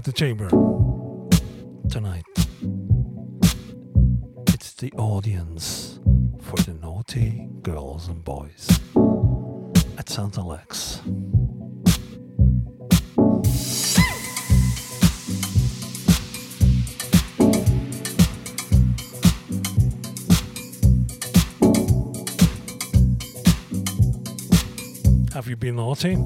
at the chamber tonight, it's the audience for the naughty girls and boys at Santa Lex. Have you been naughty?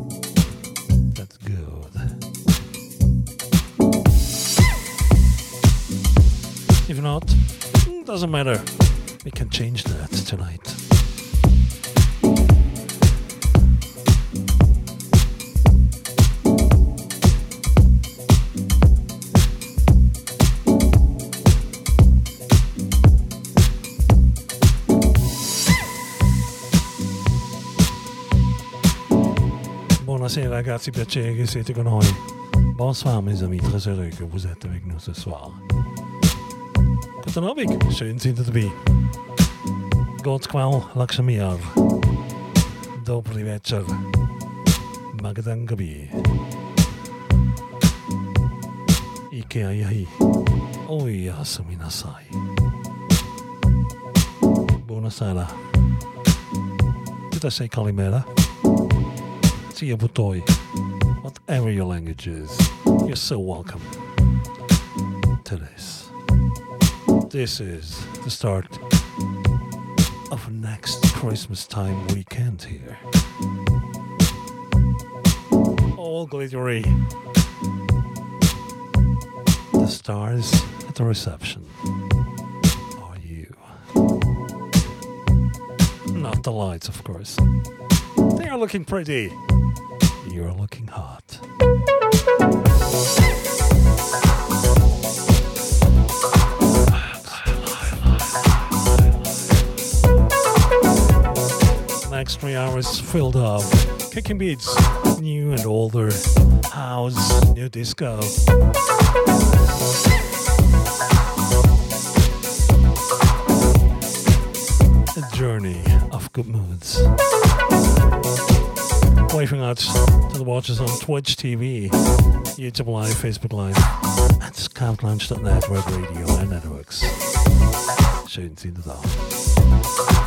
Doesn't matter. We can change that tonight. Buonasera ragazzi, piacere che siete con noi. Bonsoir mes amis, très heureux que vous êtes avec nous ce soir. Guten Abend, schön sind ihr dabei. God kwal, Lakshmiyar. Dobry wieczór. Magdan gabi. Ike ayahi. Oi asumi nasai. Buonasera. Did I say Kalimera? Tia Butoi. Whatever your language is, you're so welcome to this. This is the start of next Christmas time weekend here. All glittery. The stars at the reception are you. Not the lights, of course. They are looking pretty. You're looking hot. Next three hours filled up. Kicking beats, new and older, house, new disco. A journey of good moods. Waving out to the watchers on Twitch TV, YouTube Live, Facebook Live, and scoutlounge.net, web radio and networks. Schön sind Sie da.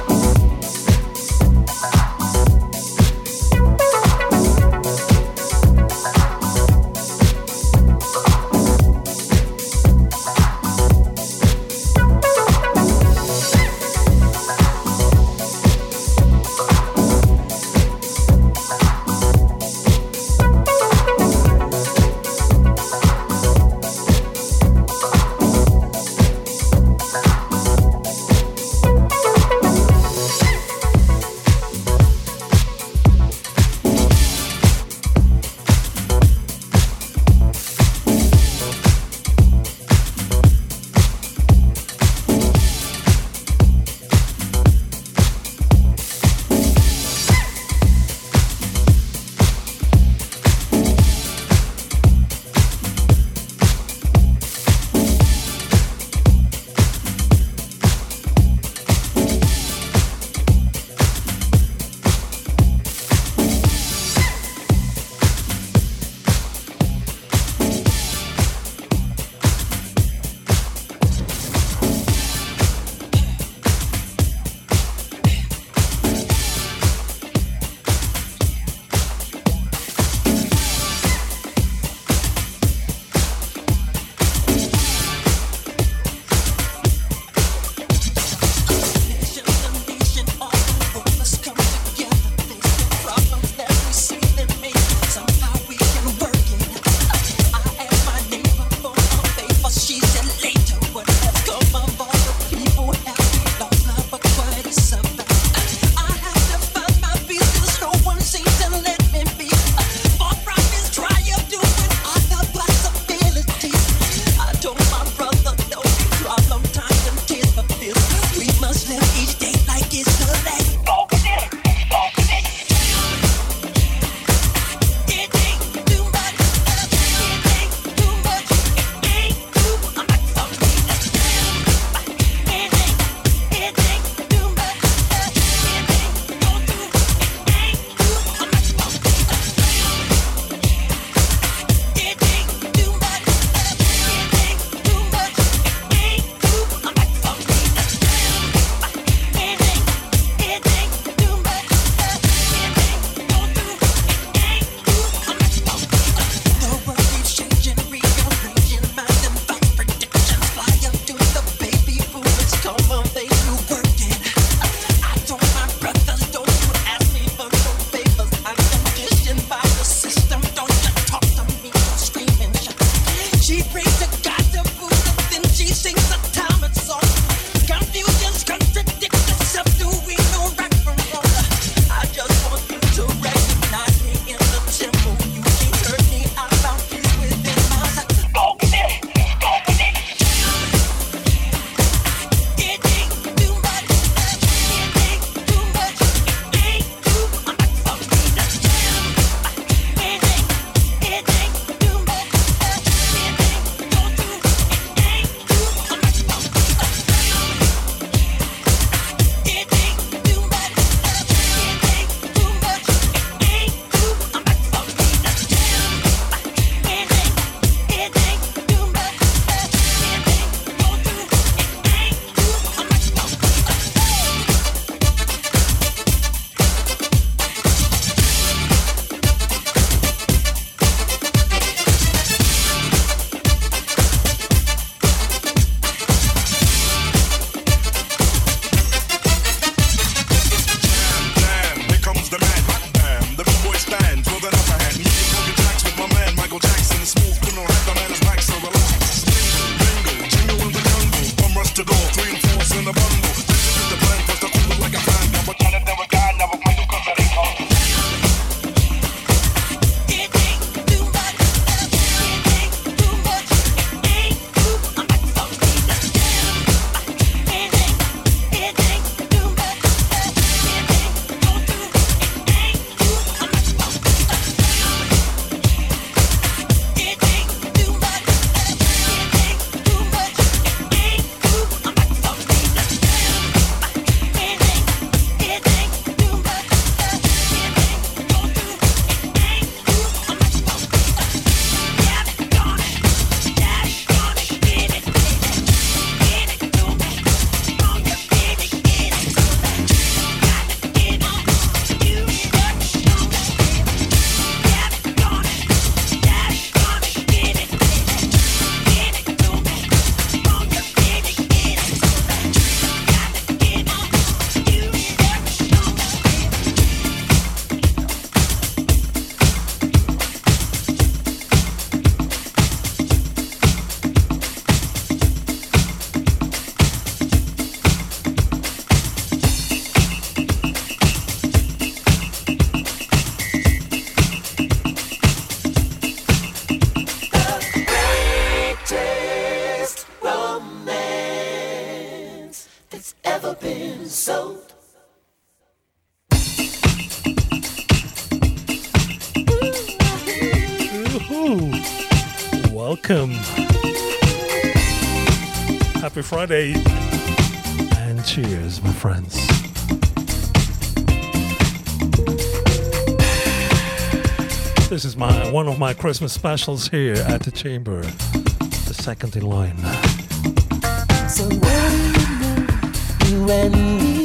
Happy Friday. And cheers, my friends. This is my one of my Christmas specials here at the chamber, the second in line. So when you and me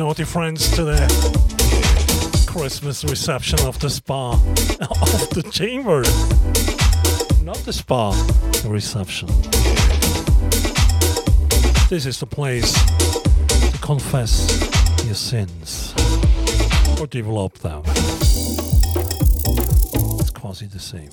naughty friends to the Christmas reception of the spa, of the chamber. Not the spa, the reception. This is the place to confess your sins or develop them. It's quasi the same.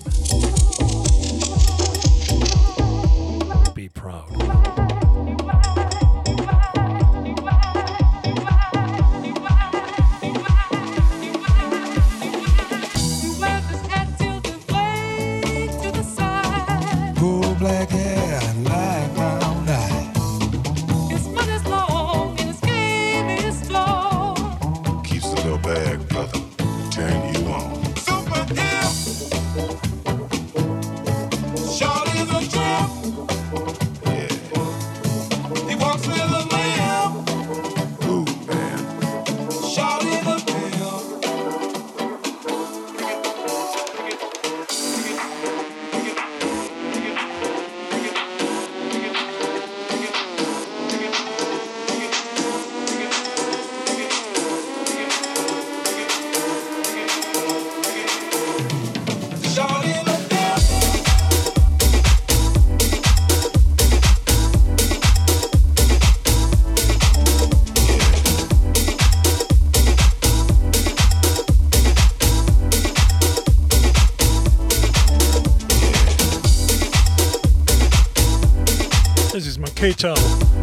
Kato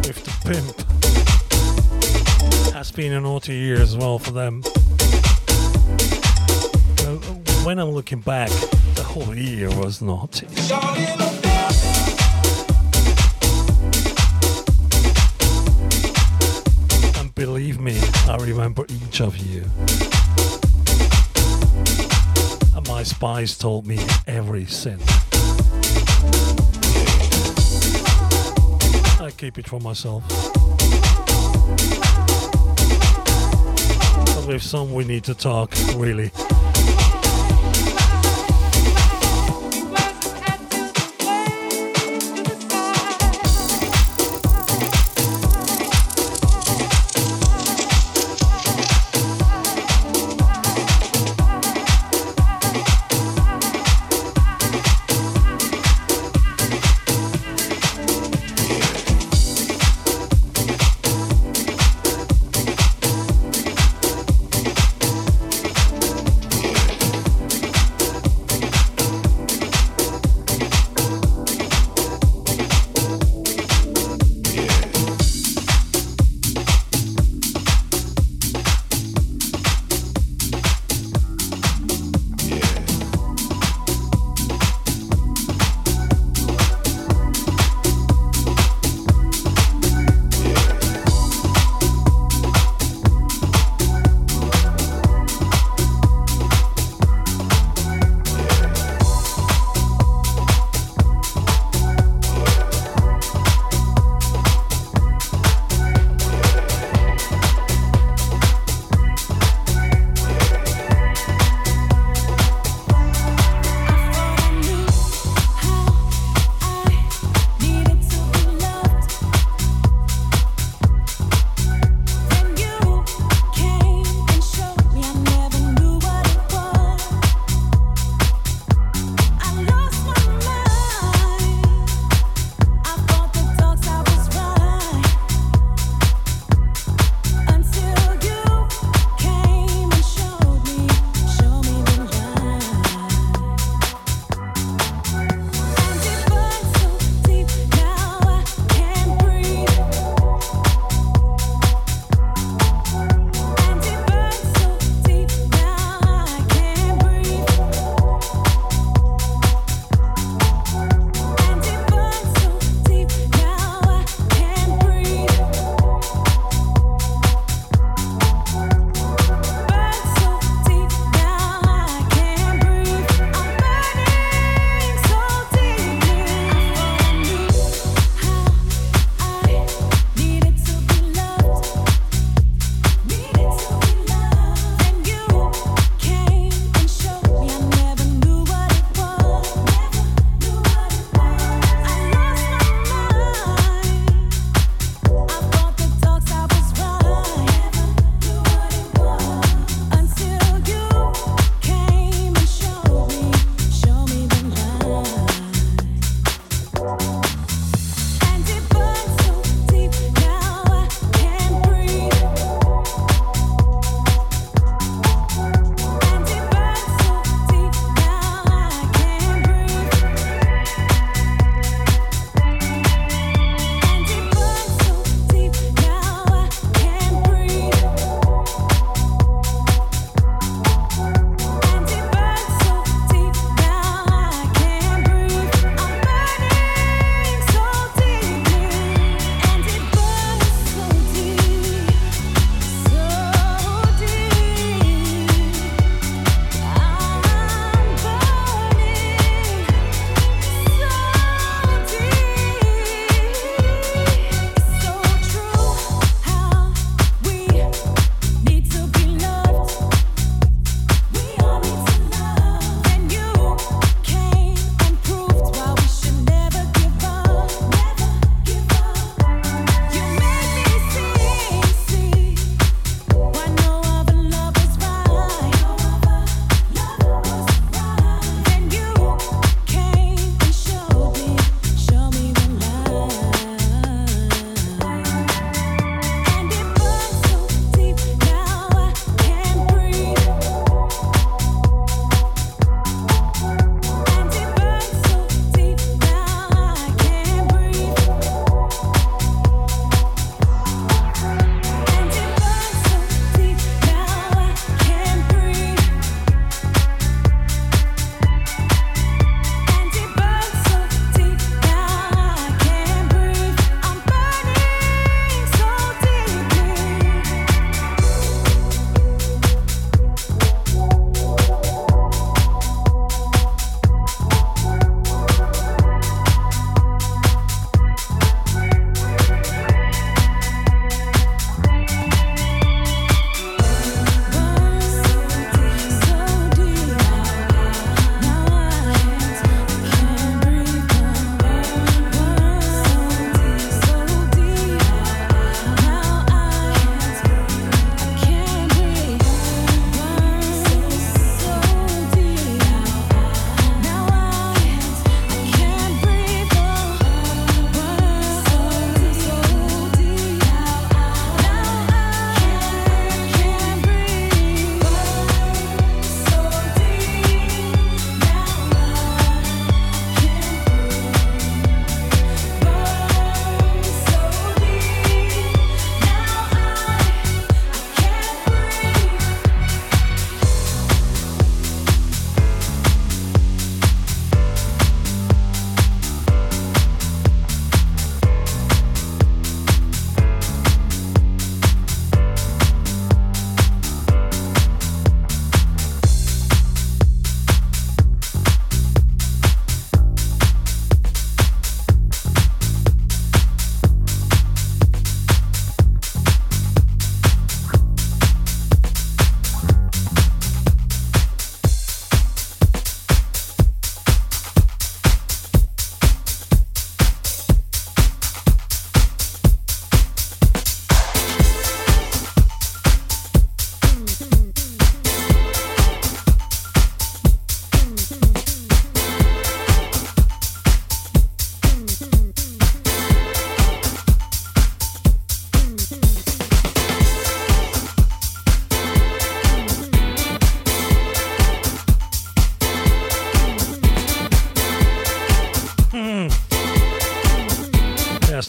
with the pimp. Has been a naughty year as well for them. when I'm looking back, the whole year was naughty. And believe me, I remember each of you. And my spies told me every sin. Keep it for myself. But with some we need to talk, really.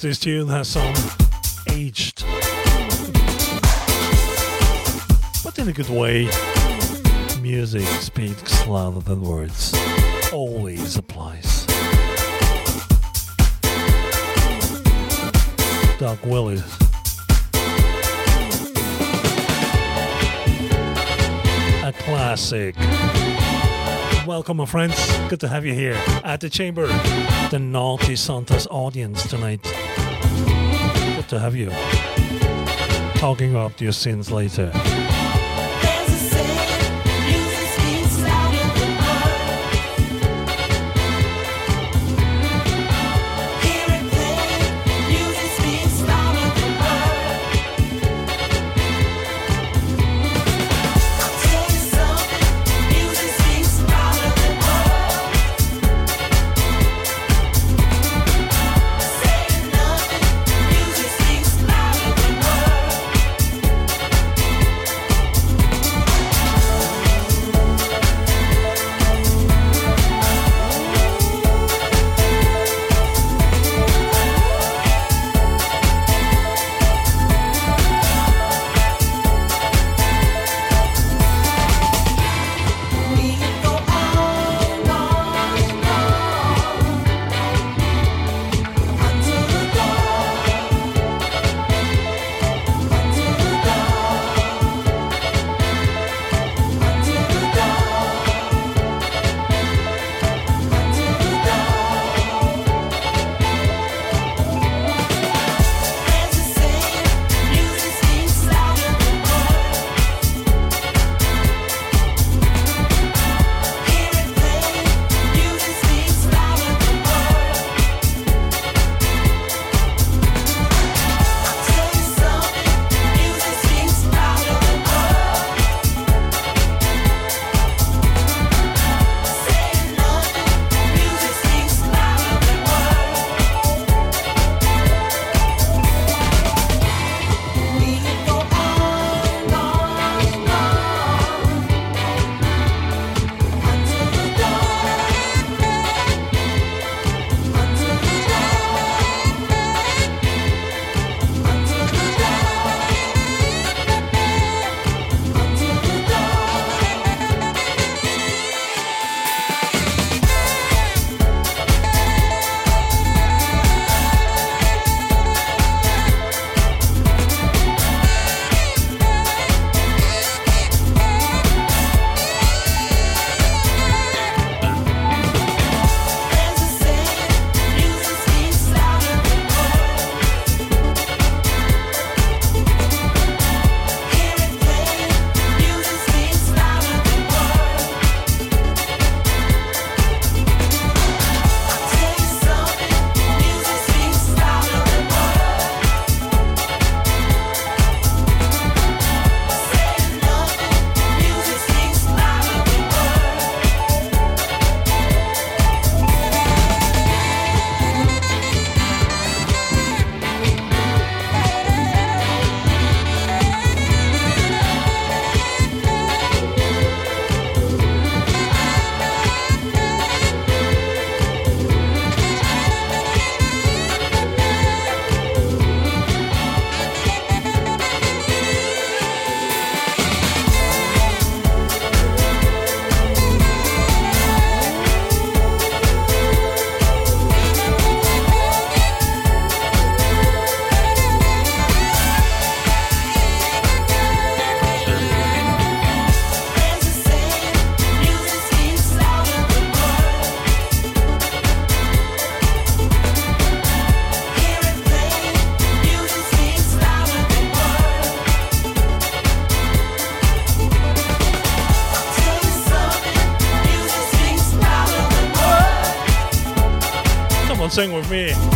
This tune has some aged, but in a good way. Music speaks louder than words. Always applies. Doc Willis. A classic. Welcome, my friends. Good to have you here at the chamber. The Naughty Santa's audience tonight. Good to have you. Talking about your sins later. Sing with me.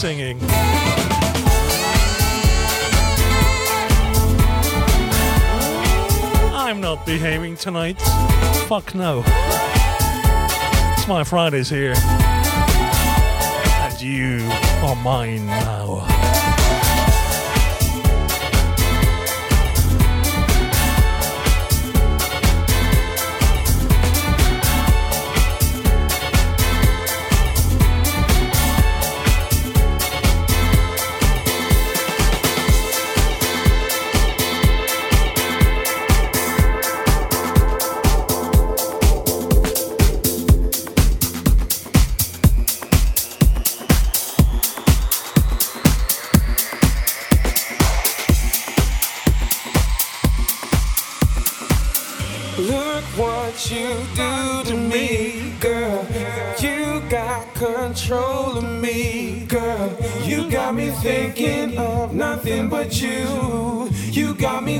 singing. I'm not behaving tonight. Fuck no. It's my Fridays here. And you are mine now.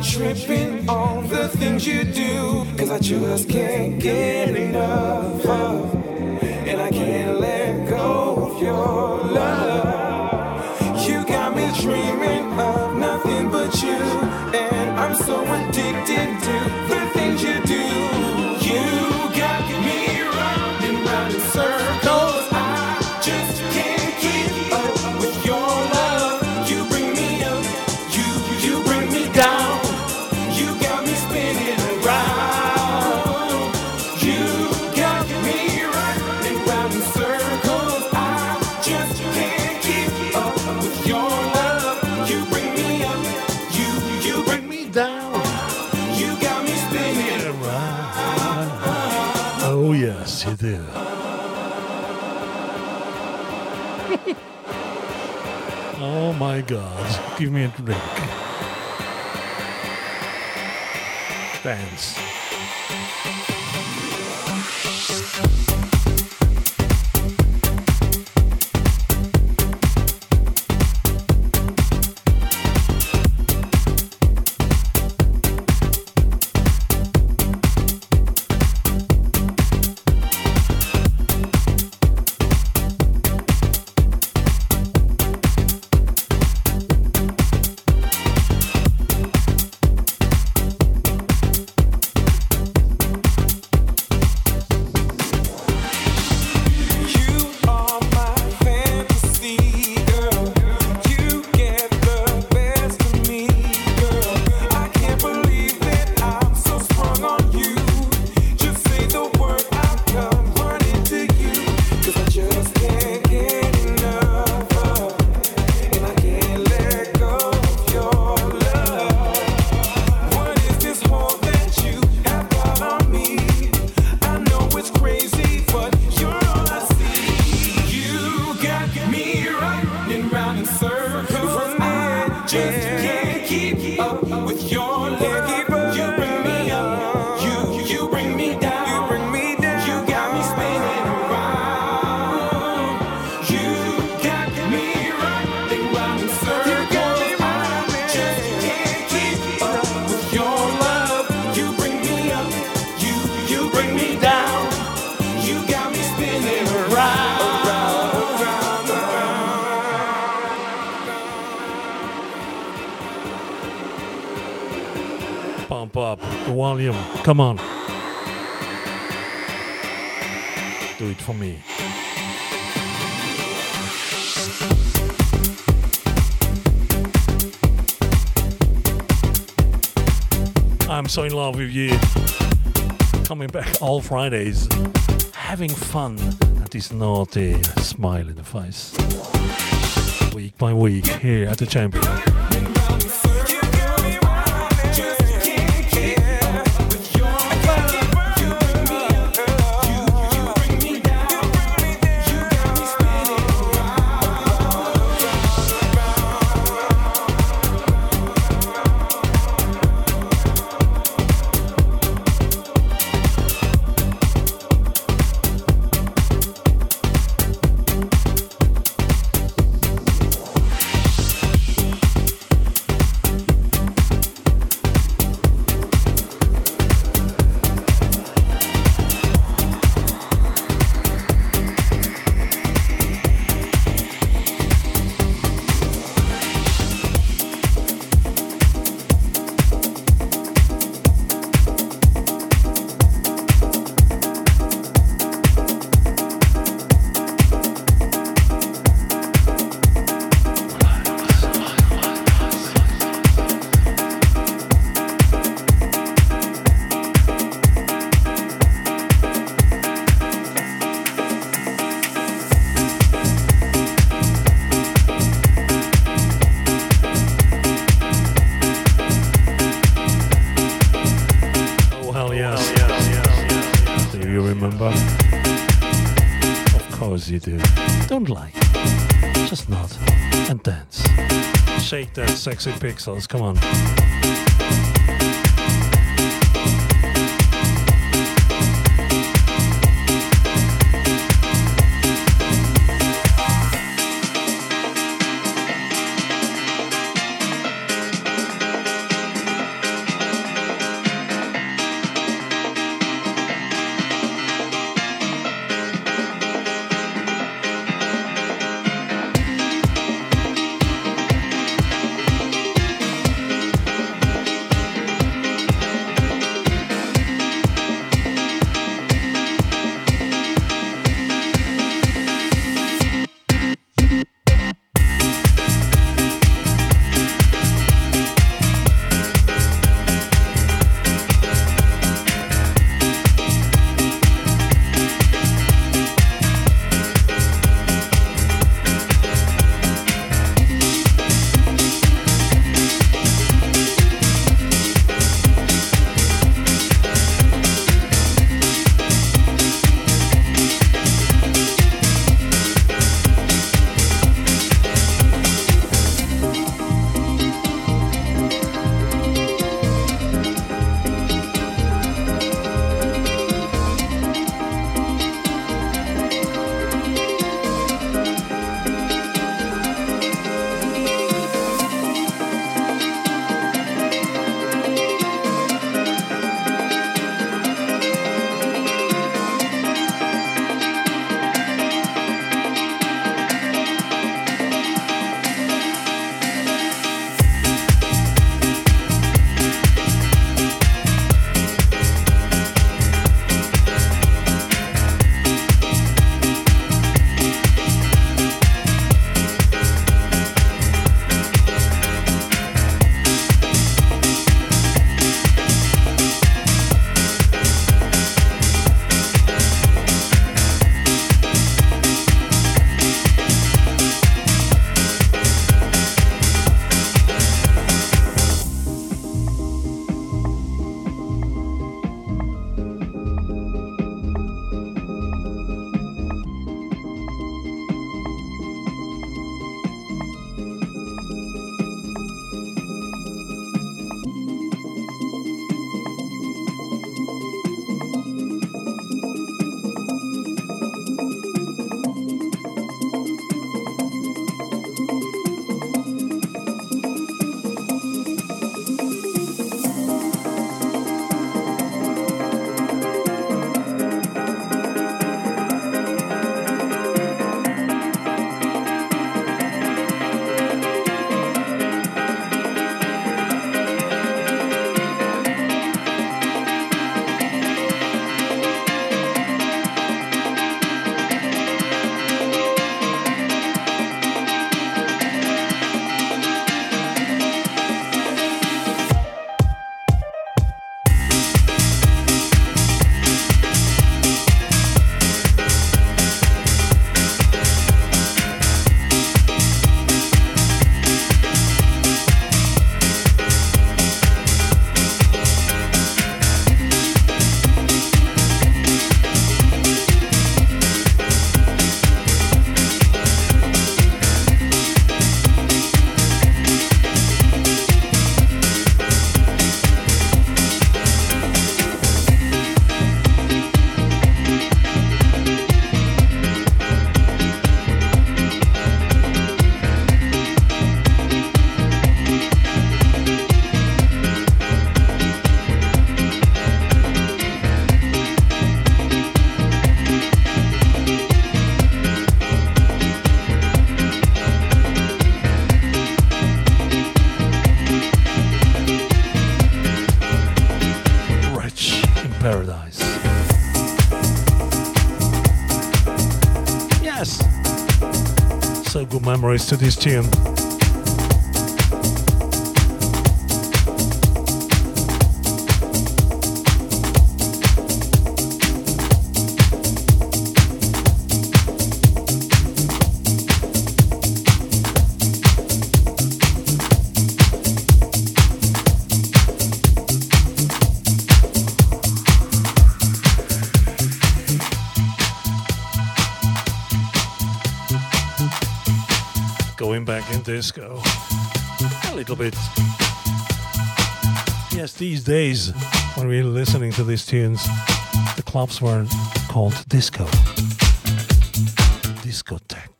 tripping on the things you do. Cause I just can't get enough of. And I can't let go of your love. You got me dreaming of nothing but you. And I'm so addicted to the my God. Give me a drink. Dance. With you Coming back all Fridays, having fun at this naughty smile in the face. Week by week here at the Champion. Shake pixels. Come on. Memories to this tune. disco. A little bit. Yes, these days, when we're listening to these tunes, the clubs were called disco. Discotheque.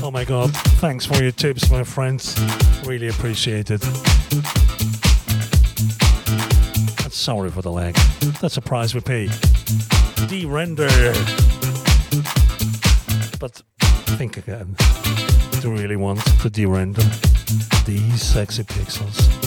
Oh my god, thanks for your tips, my friends. Really appreciate it. Sorry for the lag. That's a price we pay. D-Render think again to really want to derender these sexy pixels.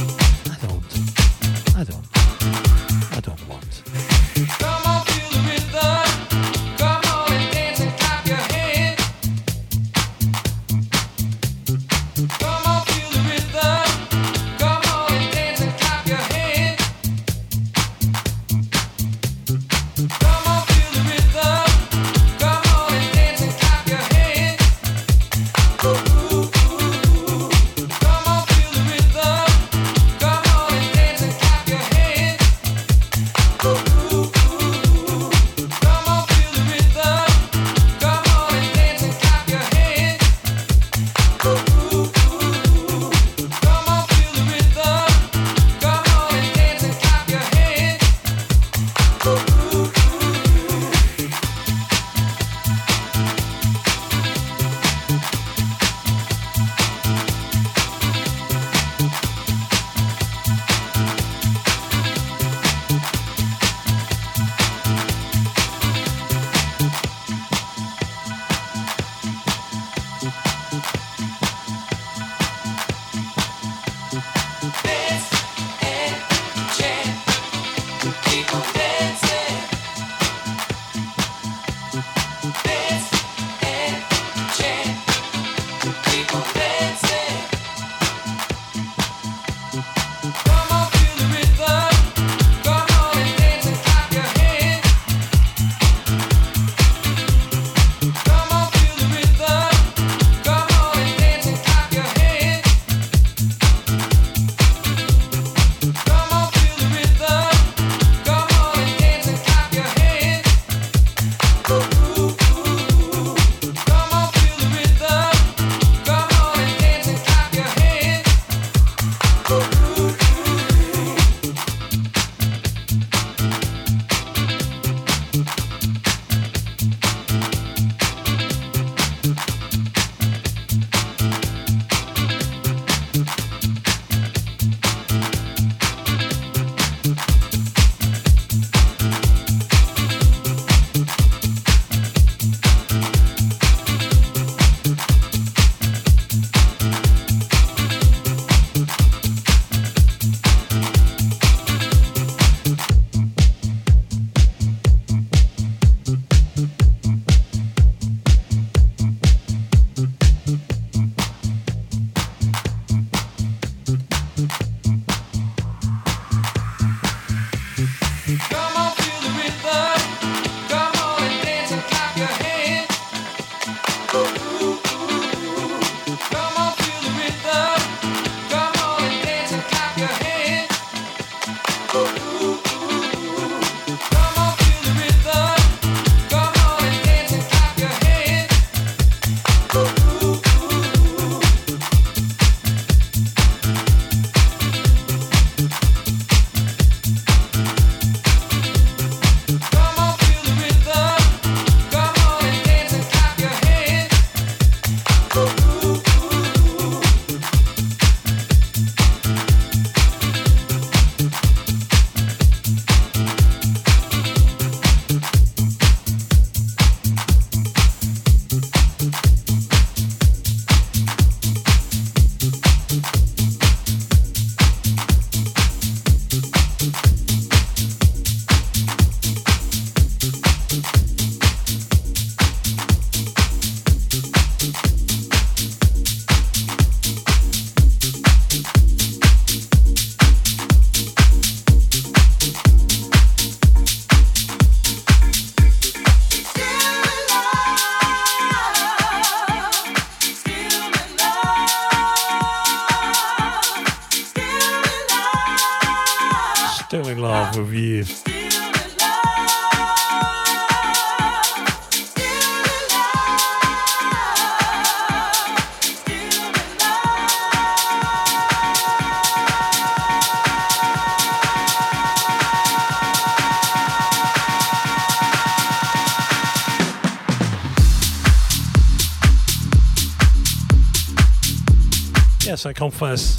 I confess,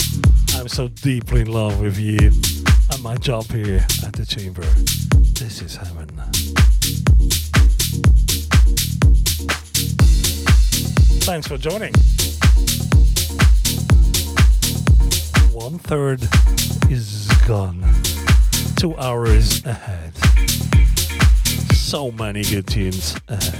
I'm so deeply in love with you and my job here at the chamber. This is heaven. Thanks for joining. One third is gone. Two hours ahead. So many good tunes ahead.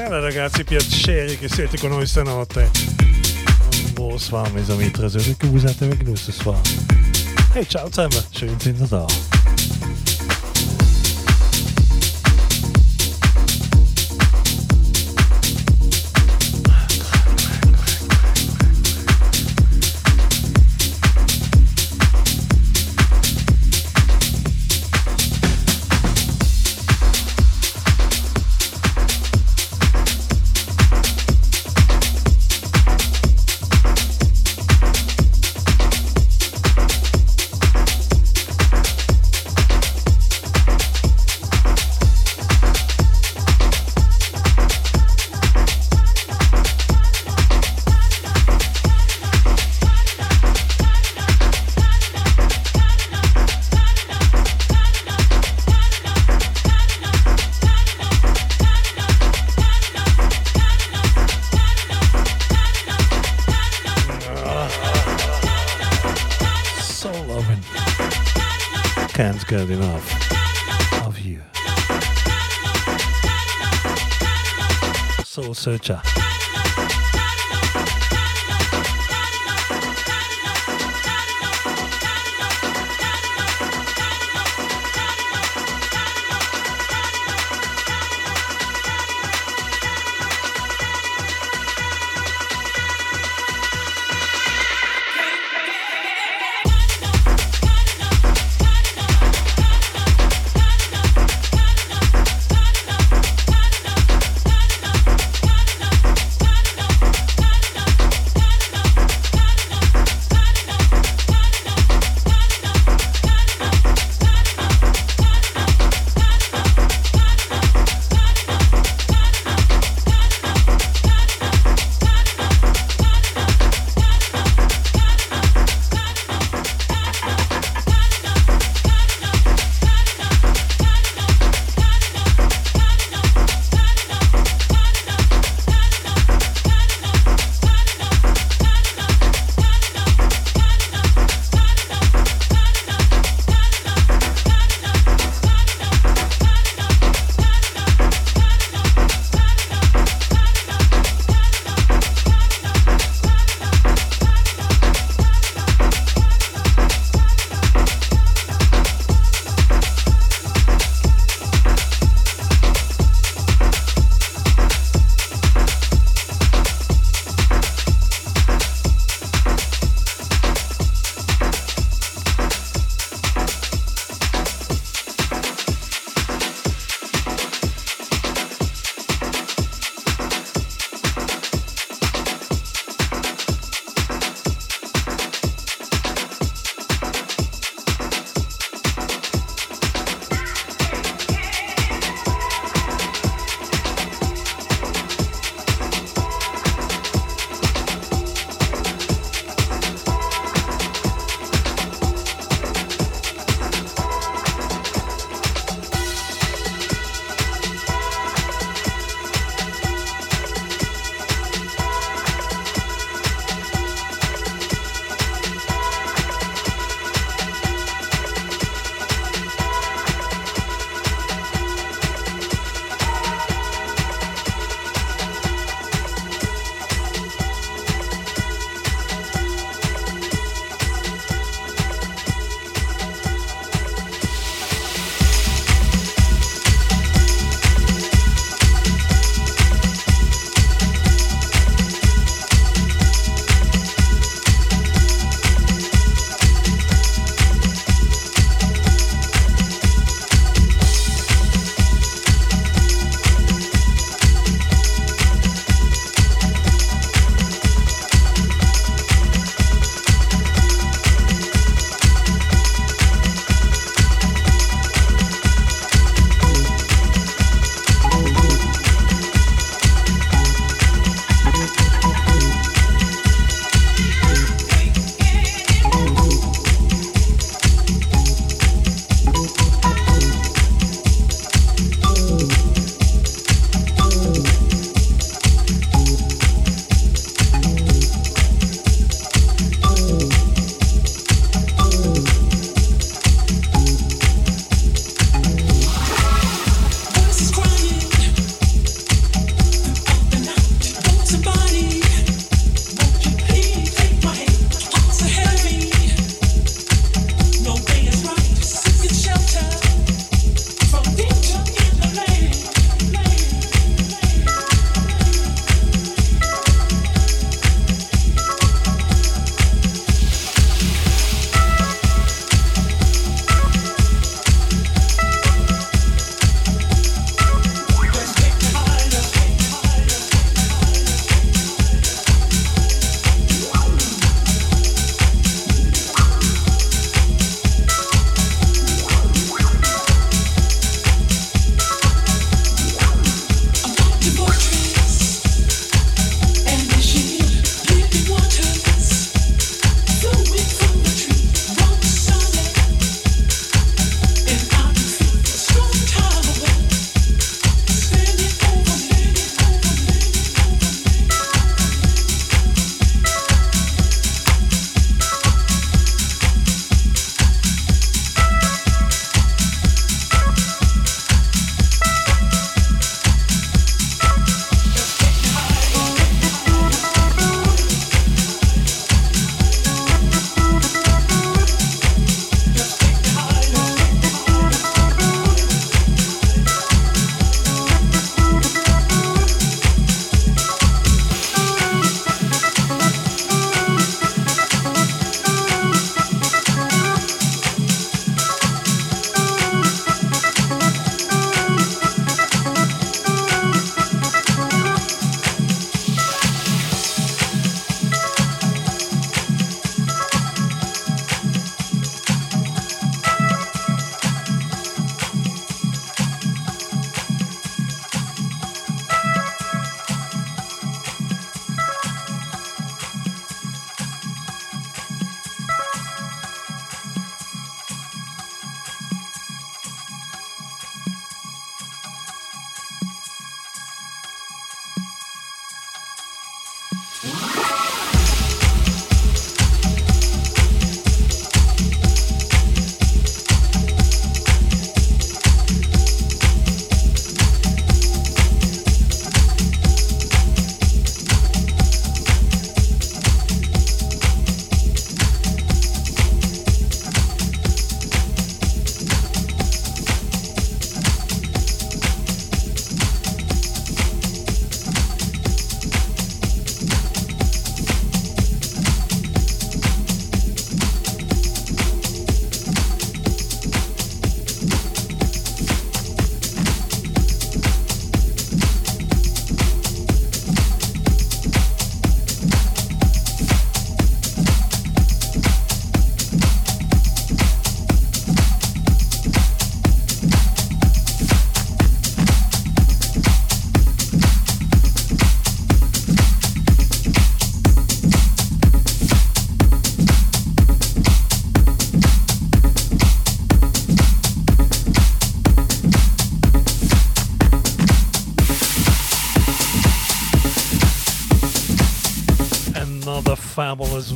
buonasera ragazzi, piacere che siete con noi stanotte. Bonsoir mes amis, très heureux que vous êtes avec nous ce soir. Hey, ciao zusammen, schönen Tag noch.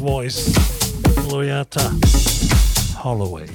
Voice, Loleatta Holloway.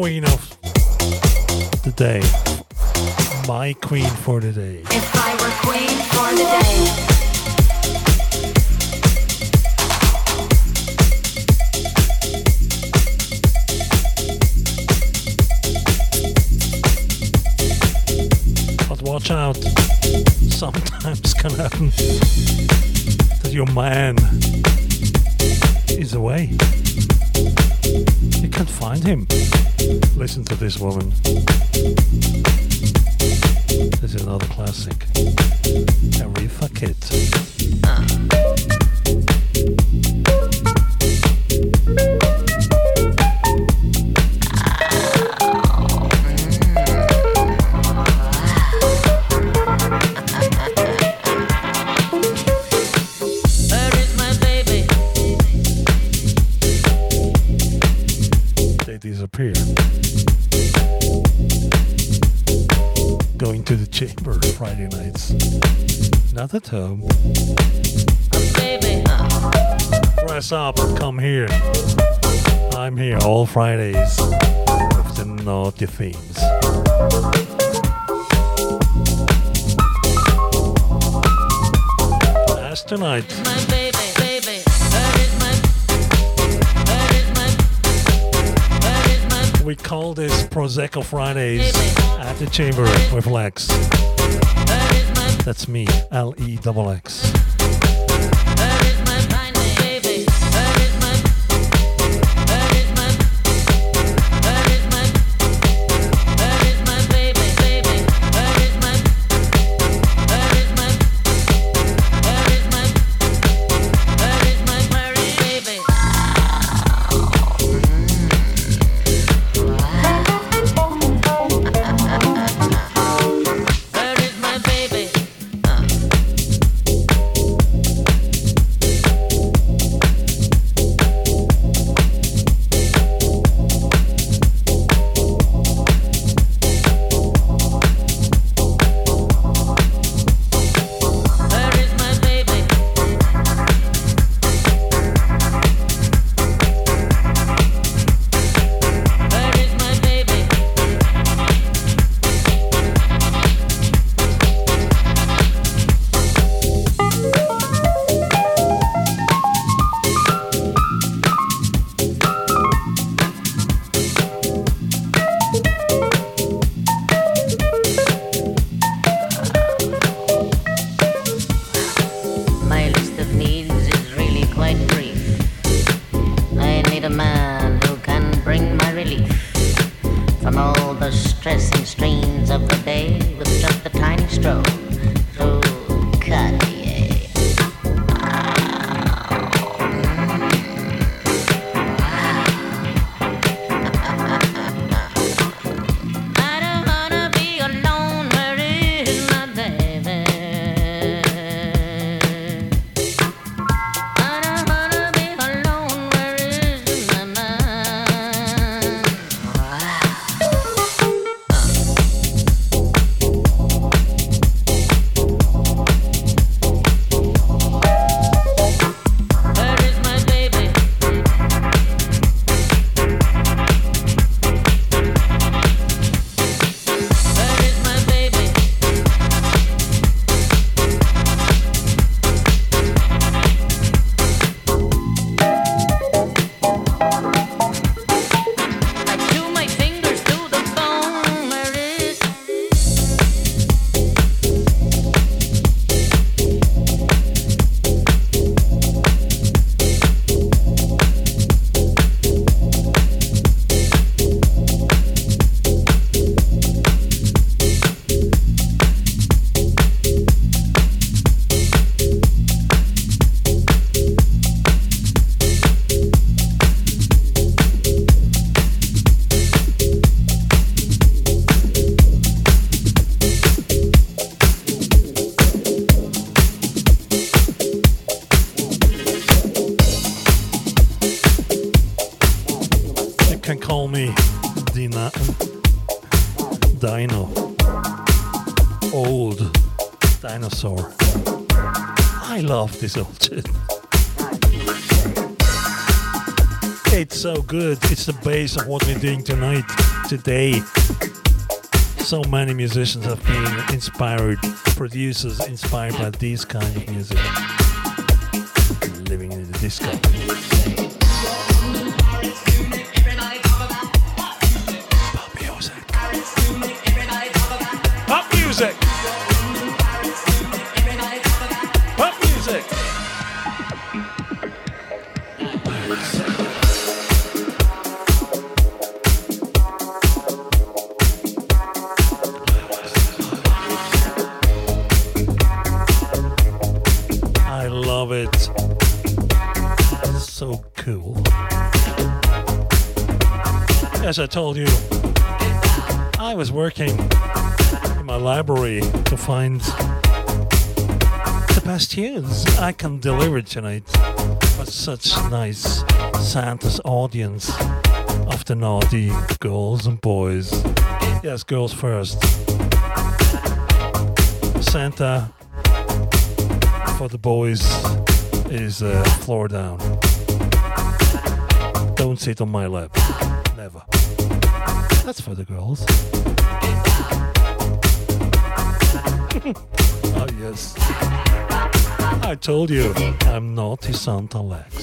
queen bodies up. Going to the chamber Friday nights. Not at home. Dress up and come here. I'm here all Fridays with the naughty themes. tonight. We call this Prosecco Fridays at the Chamber with Lex. That's me, L E X. It's the base of what we're doing tonight, today. So many musicians have been inspired, producers inspired by this kind of music. Living in the disco. Told you, I was working in my library to find the best tunes I can deliver tonight for such nice Santa's audience of the naughty girls and boys. Yes, girls first. Santa for the boys is uh, floor down. Don't sit on my lap. For the girls. oh, yes. I told you, I'm naughty Santa Lex.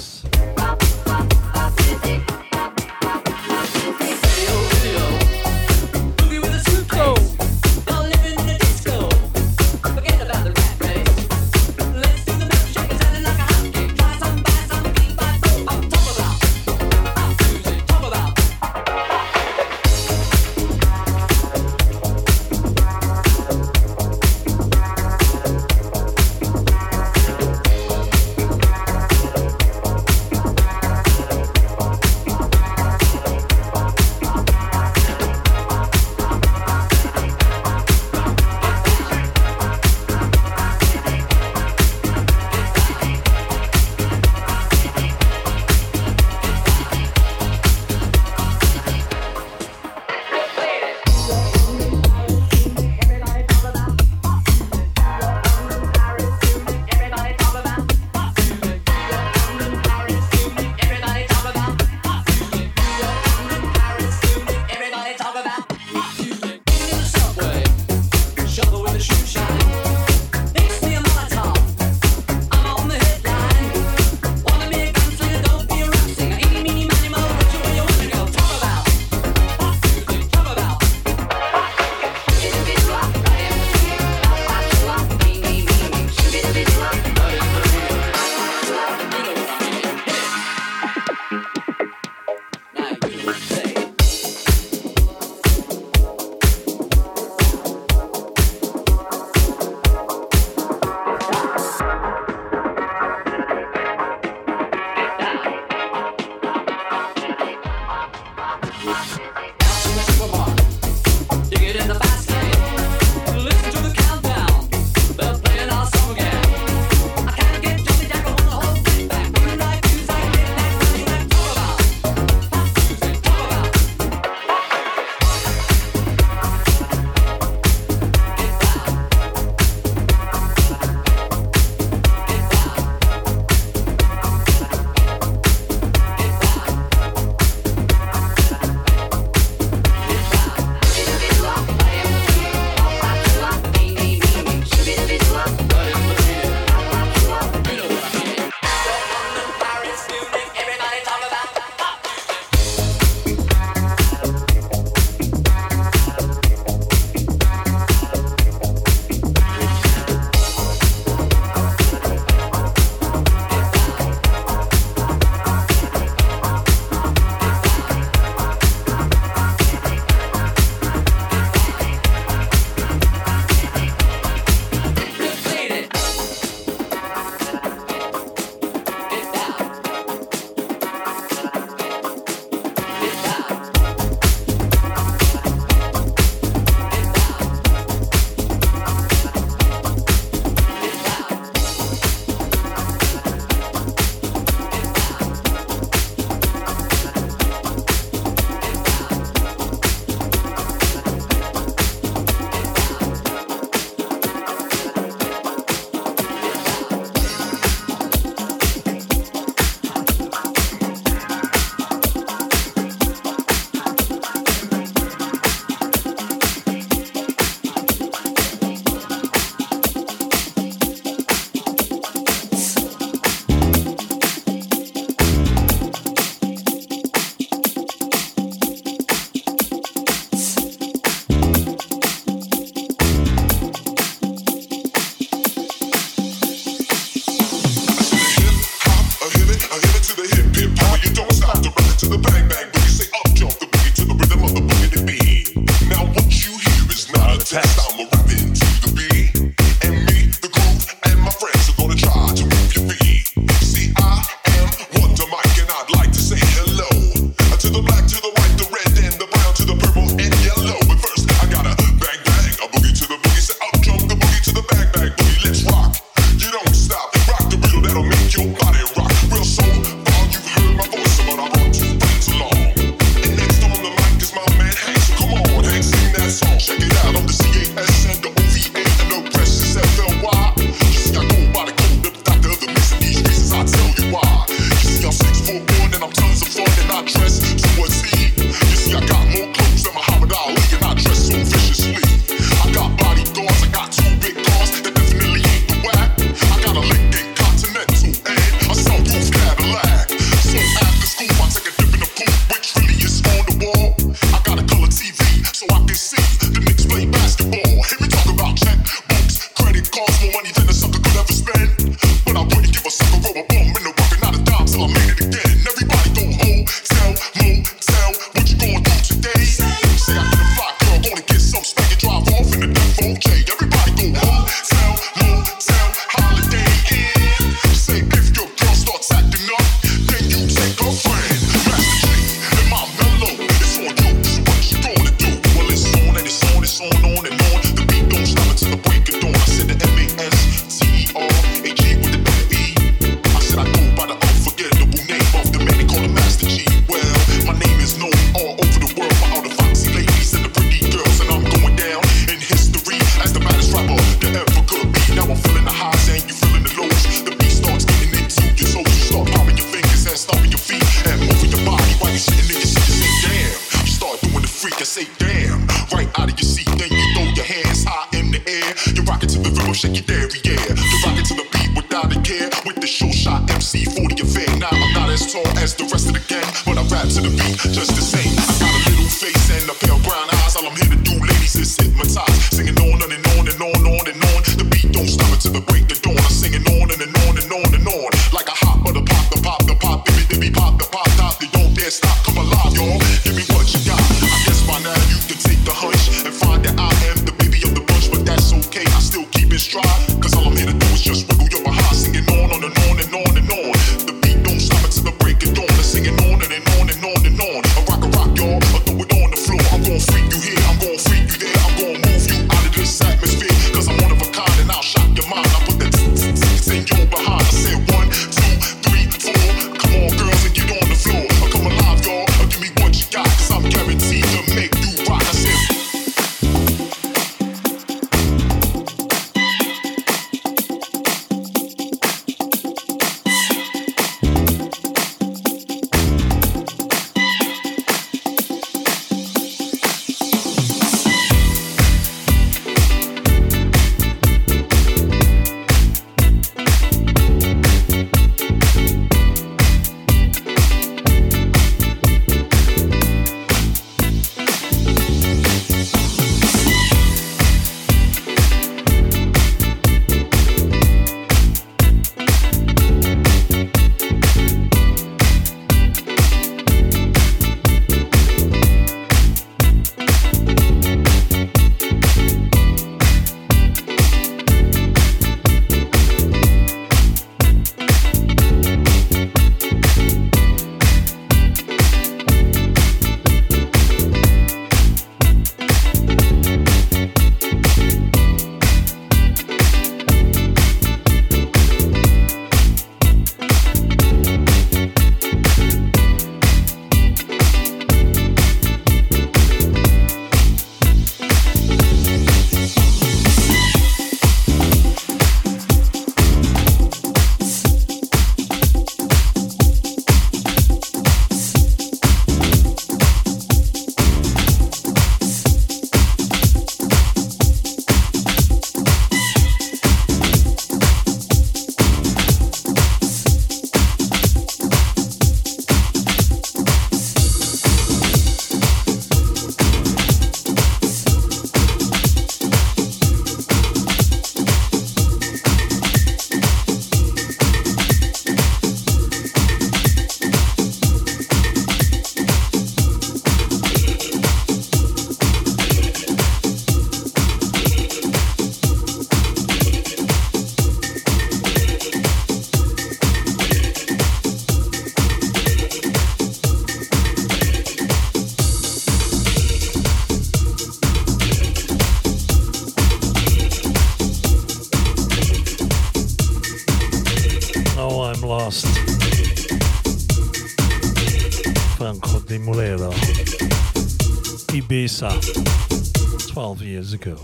ago.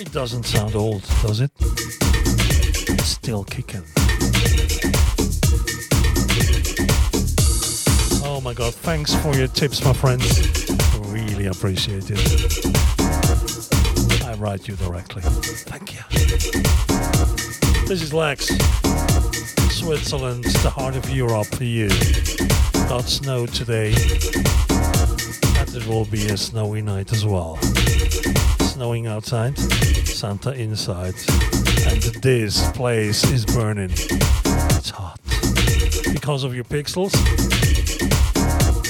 It doesn't sound old, does it? It's still kicking. Oh my god, thanks for your tips, my friends. Really appreciate it. I write you directly. Thank you. This is Lex. Switzerland, the heart of Europe for you. Got snow today. It will be a snowy night as well. Snowing outside, Santa inside, and this place is burning. It's hot because of your pixels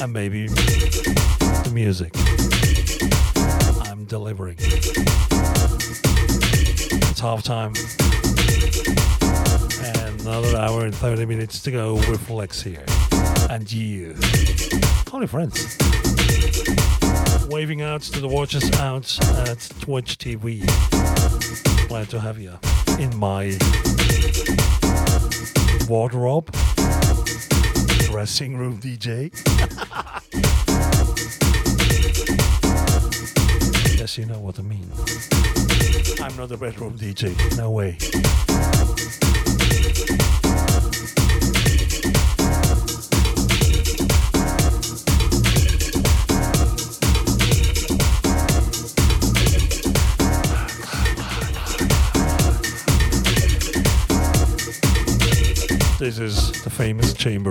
and maybe the music. I'm delivering. It's half time. And another hour and 30 minutes to go with Lex here. And you. Only friends. Waving out to the watchers out at Twitch TV. Glad to have you in my wardrobe, dressing room DJ. yes, you know what I mean. I'm not a bedroom DJ, no way. This is the famous chamber.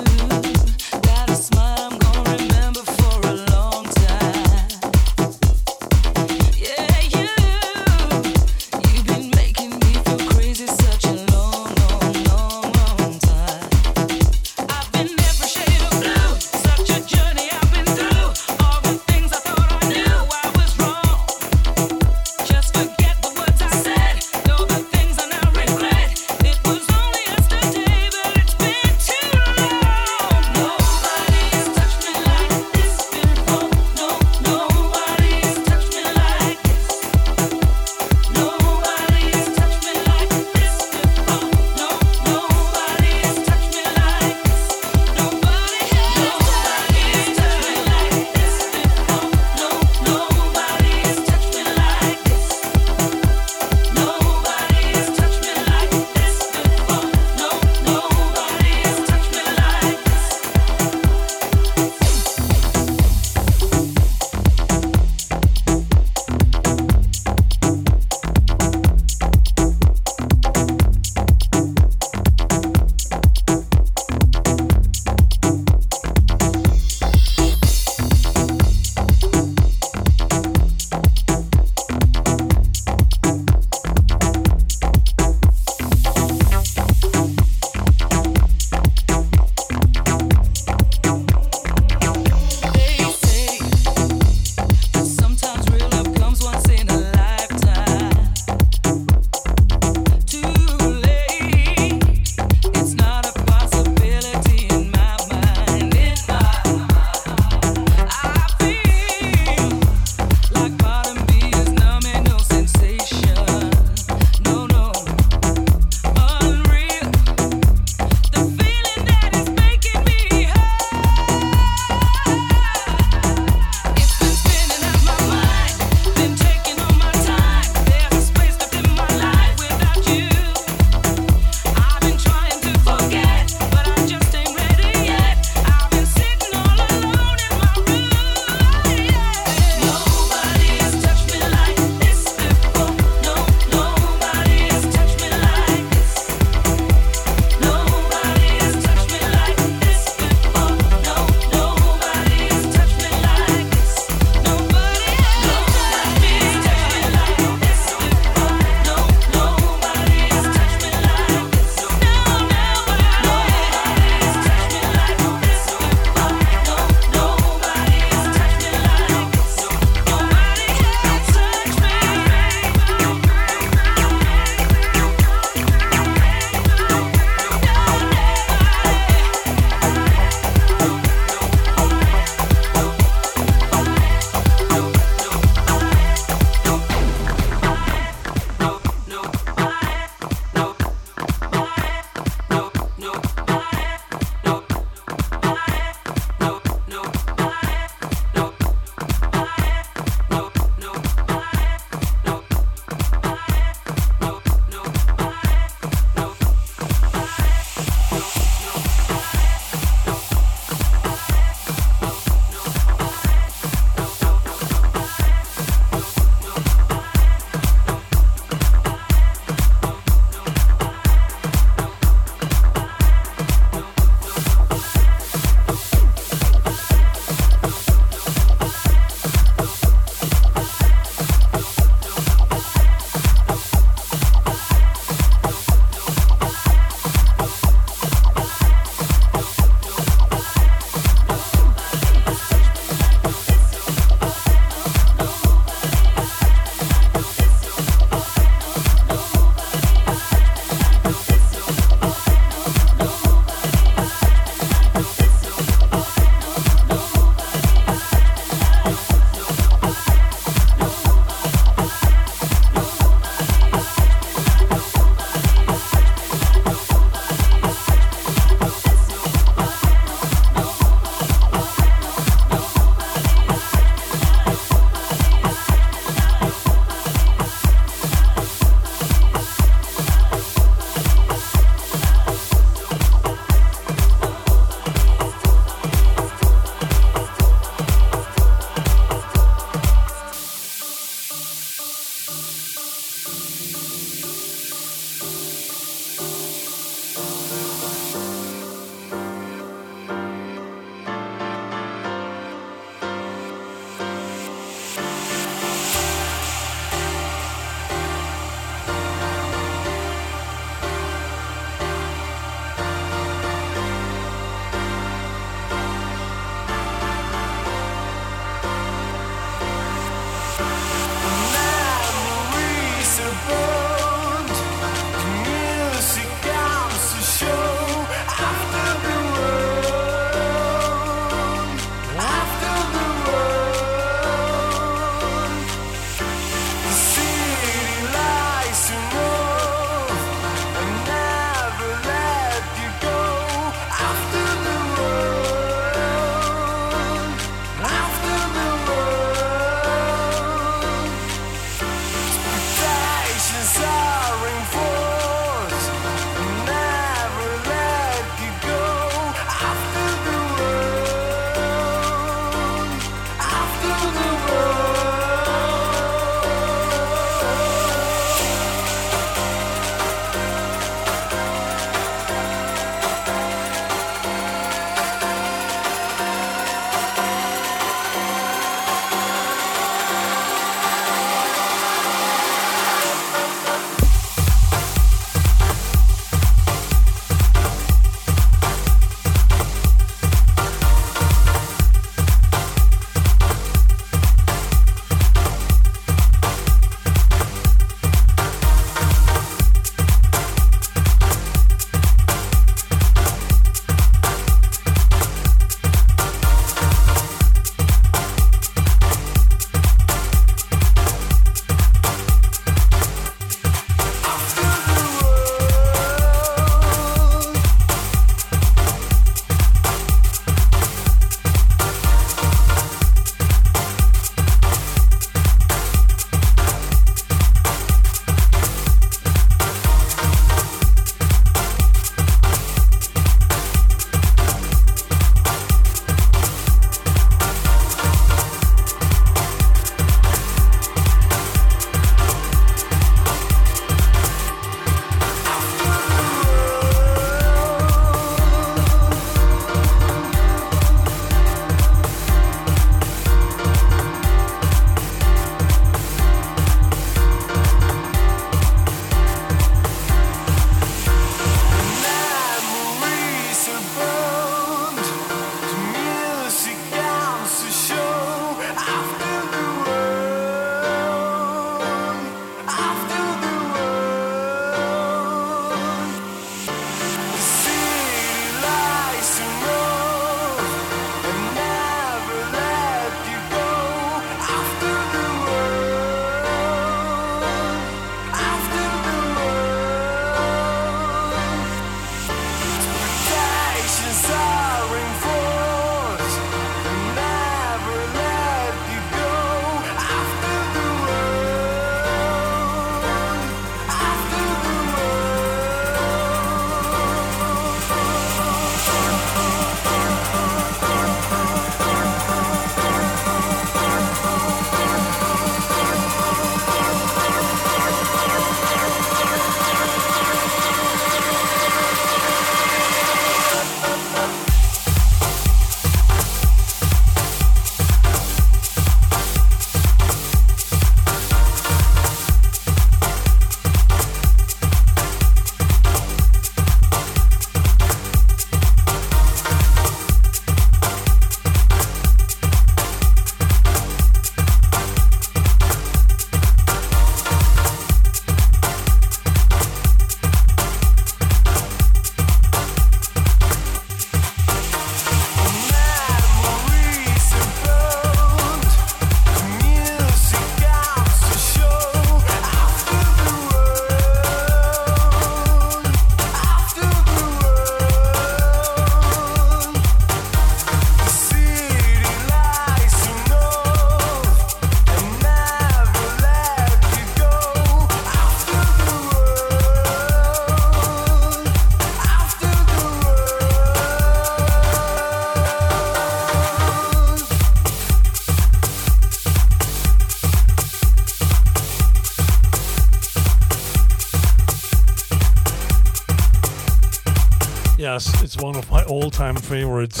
Glass. It's one of my all time favorites.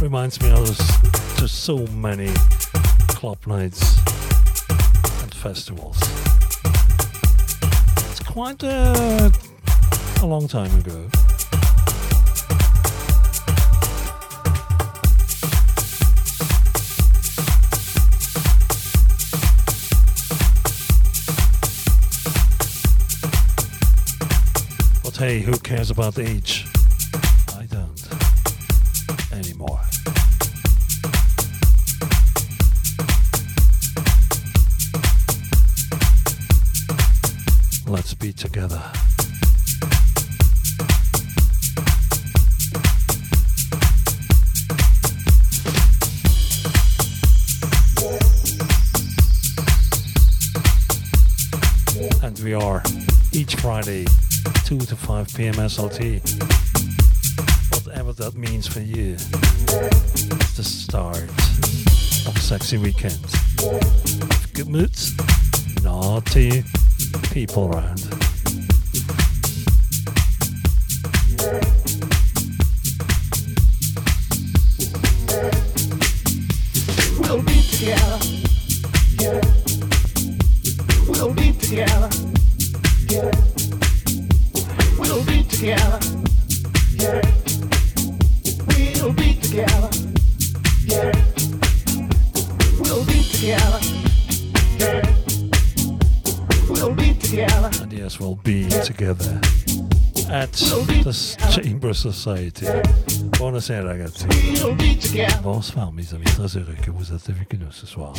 Reminds me of just so many club nights and festivals. It's quite a, a long time ago. hey, who cares about age? I don't anymore. Let's be together. And we are each Friday 2 to 5 p.m. SLT. Whatever that means for you, it's the start of a sexy weekend. Good moods, naughty people around. Society. Bonsoir mes amis, très heureux que vous êtes avec nous ce soir.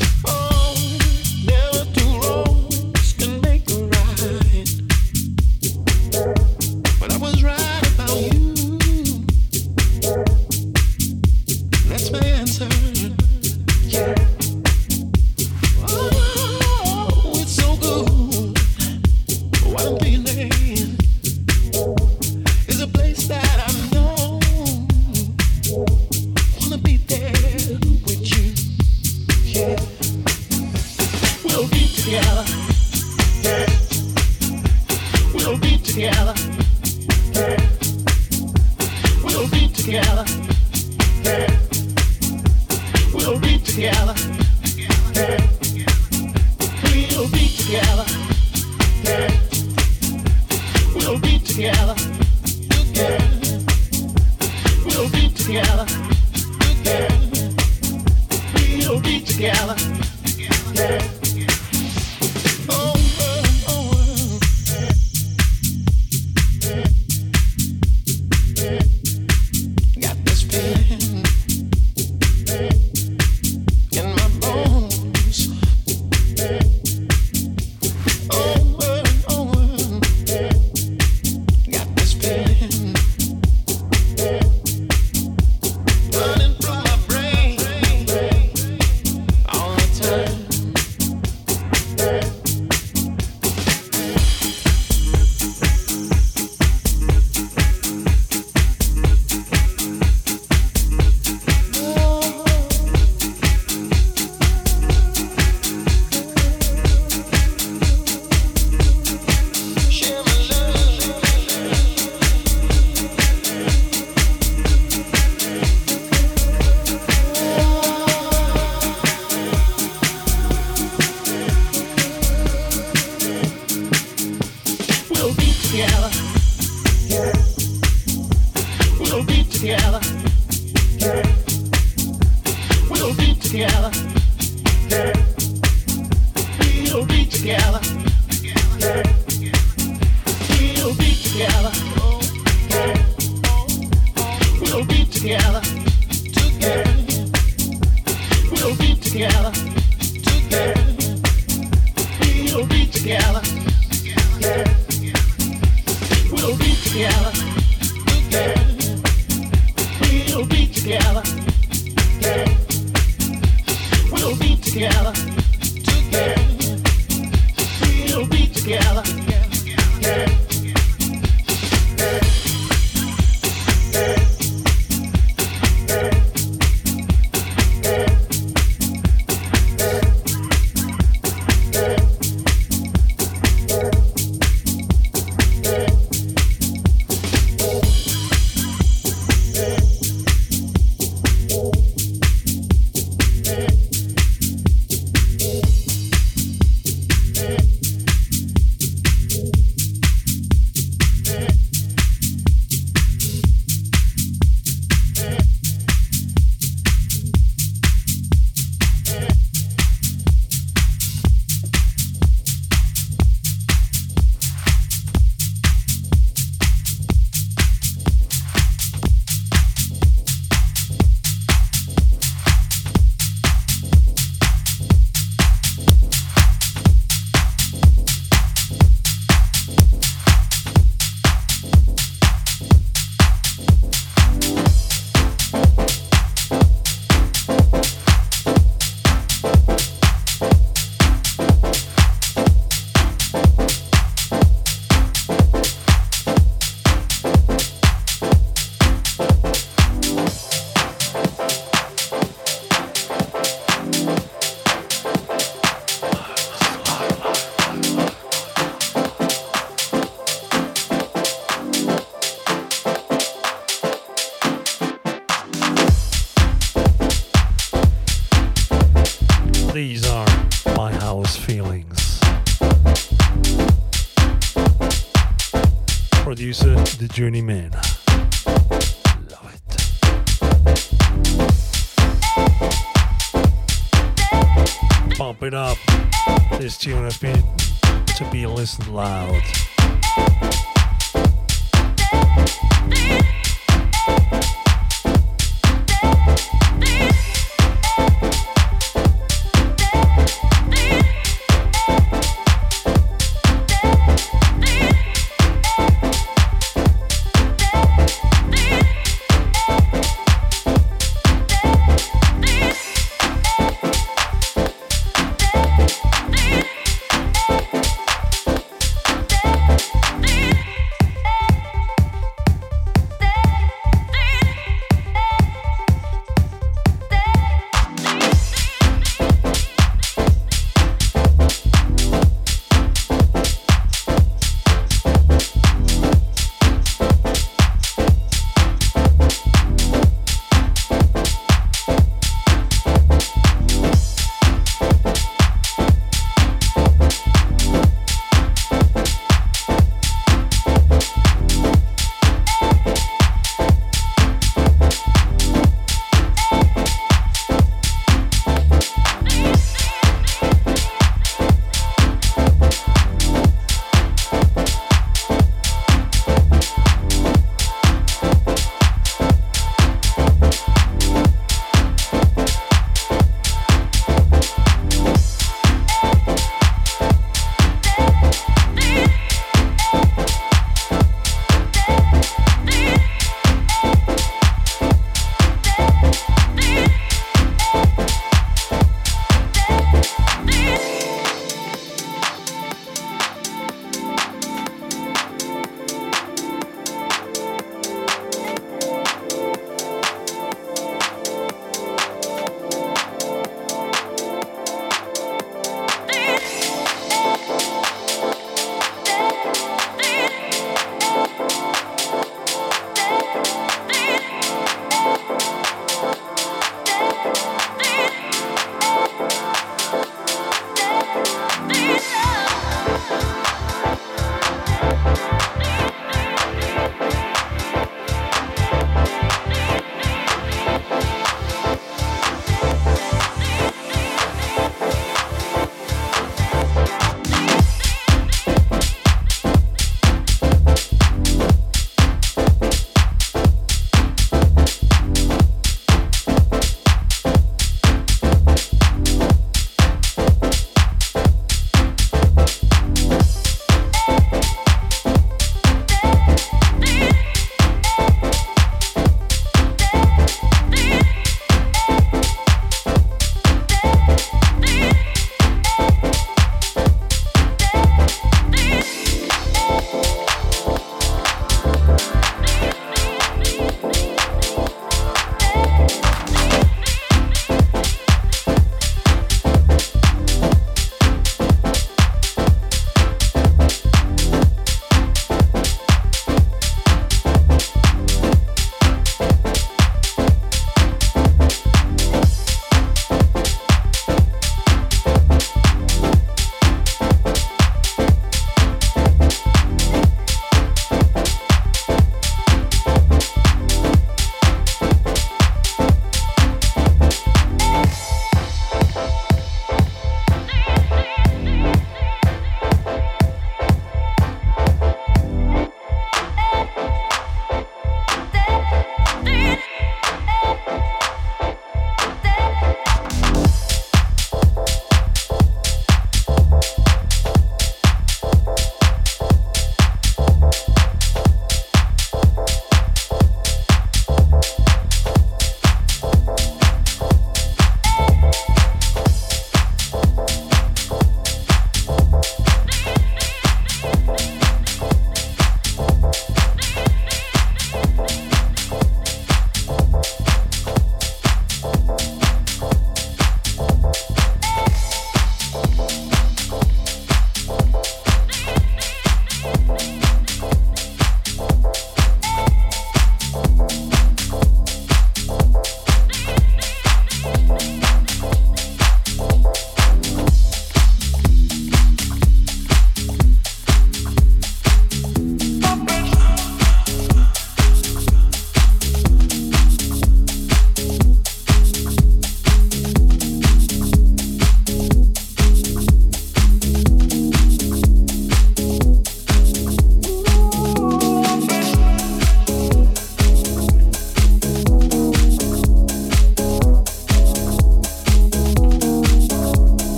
Loud.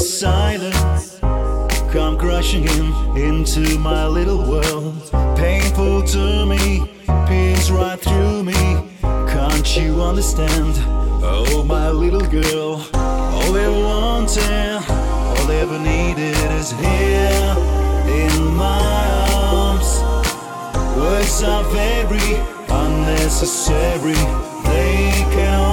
silence come crushing in into my little world. Painful to me, pins right through me. Can't you understand? Oh, my little girl. All they wanted, all they ever needed is here in my arms. Words are very unnecessary. They can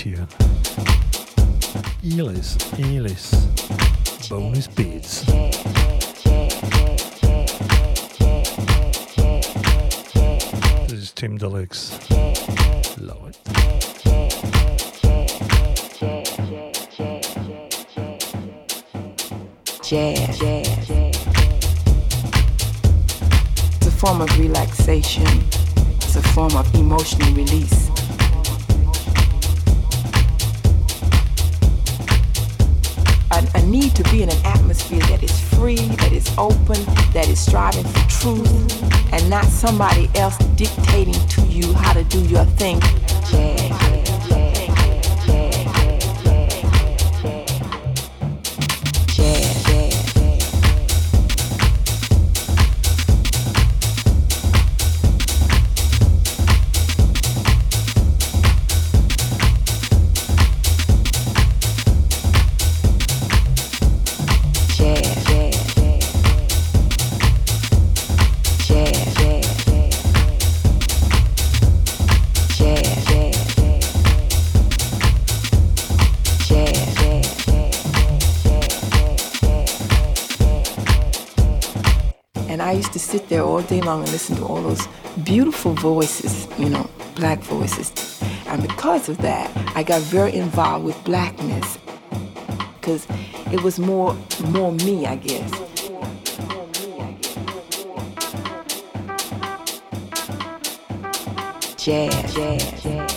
tune. Elis, Elis. Bonus beats. This is Tim Deluxe. Love it. jazz. It's a form of relaxation. It's a form of emotional release. To be in an atmosphere that is free, that is open, that is striving for truth, and not somebody else dictating to you how to do your thing. Jazz, day long and listen to all those beautiful voices, you know, black voices. And because of that, I got very involved with blackness because it was more more me, I guess. Jazz, jazz, jazz,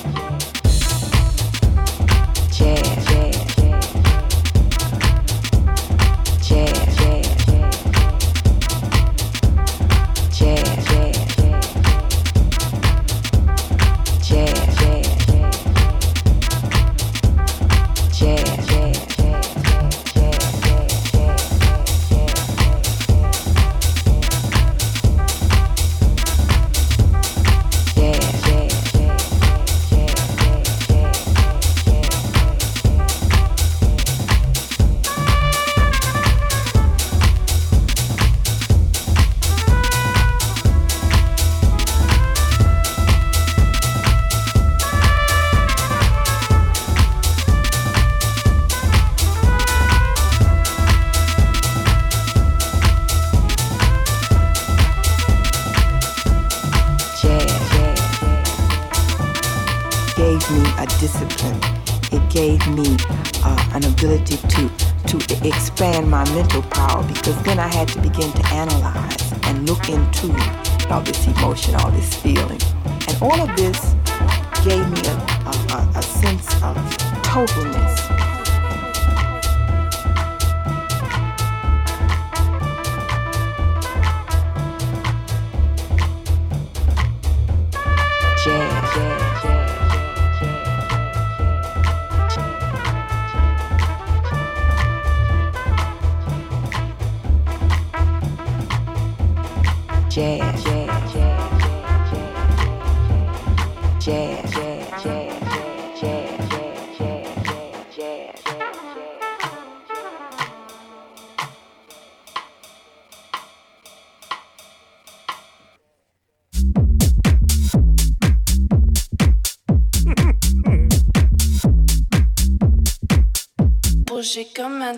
un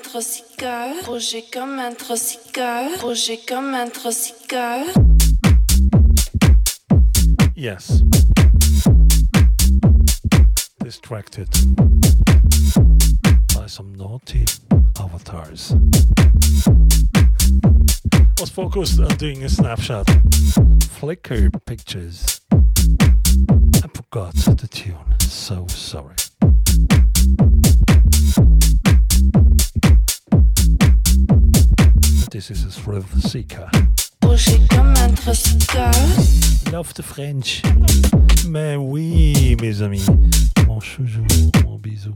bouger comme un bouger comme un. Yes. Distracted by some naughty avatars. Was focused on doing a snapshot. Flickr pictures. I forgot the tune. So sorry. of Sika. Love the French. Mais oui, mes amis. Mon chouchou, mon bisou.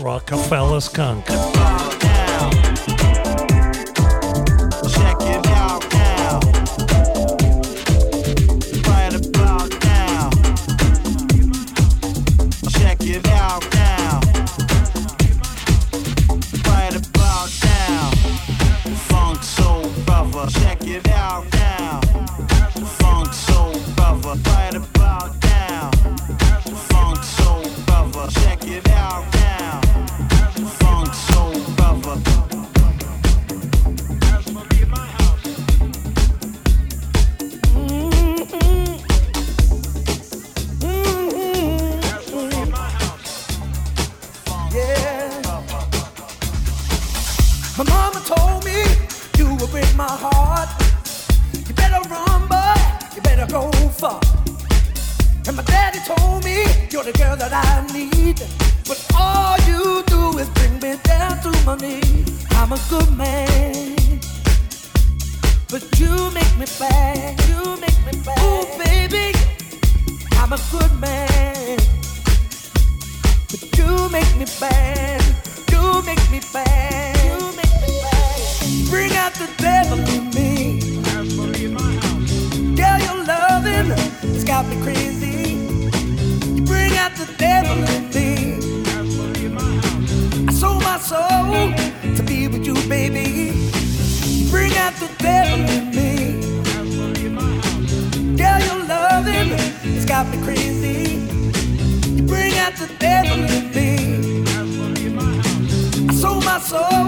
Rockafeller Skank. It's got me crazy. You bring out the devil in me. I sold my soul to be with you, baby. You bring out the devil in me. Girl, your loving has got me crazy. You bring out the devil in me. I sold my soul.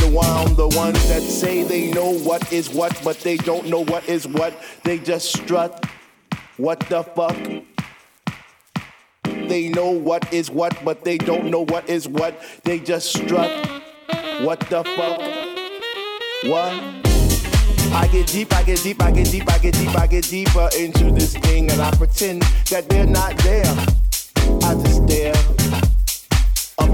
the the ones that say they know what is what, but they don't know what is what. They just strut. What the fuck? They know what is what, but they don't know what is what. They just strut. What the fuck? What? I get deep, I get deep, I get deep, I get deep, I get deeper into this thing, and I pretend that they're not there. I just stare.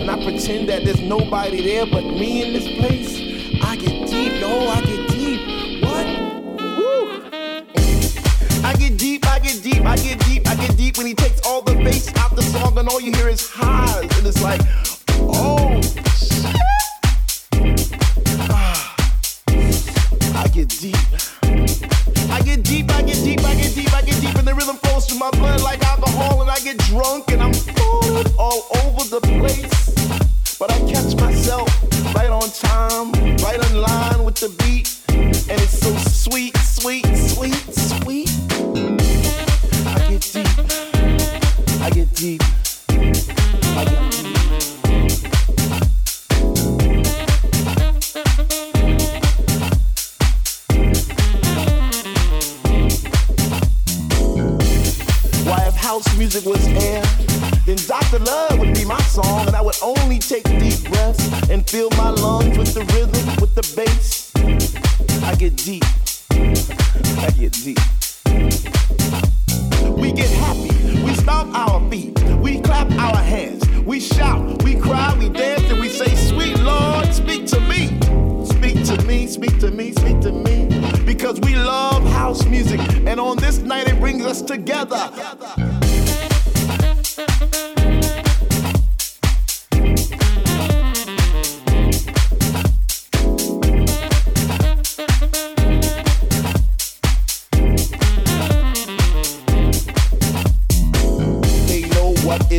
And I pretend that there's nobody there but me in this place. I get deep, no, I get deep. What? Woo! I get deep, I get deep, I get deep, I get deep when he takes all the bass out the song, and all you hear is highs, and it's like, oh shit. Ah. I get deep. I get deep, I get deep, I get deep, I get deep, and the rhythm flows through my blood like alcohol, and I get drunk and I'm all over the place. But I catch myself right on time, right in line with the beat, and it's so sweet, sweet, sweet, sweet. I get deep, I get deep, I get house music was air, then Dr. Love would be my song, and I would only take deep breaths and fill my lungs with the rhythm, with the bass. I get deep. I get deep. We get happy, we stomp our feet, we clap our hands, we shout, we cry, we dance, and we say, Sweet Lord, speak to me. Speak to me, speak to me, speak to me. Because we love house music, and on this night it brings us together. They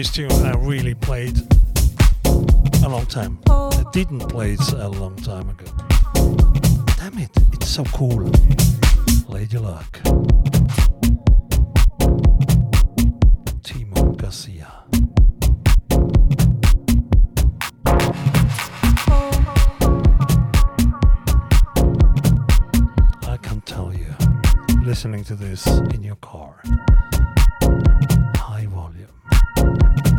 This tune I really played a long time. I didn't play it a long time ago. Damn it, it's so cool. Lady Luck. Timo Garcia. I can tell you, listening to this in your car, Do it.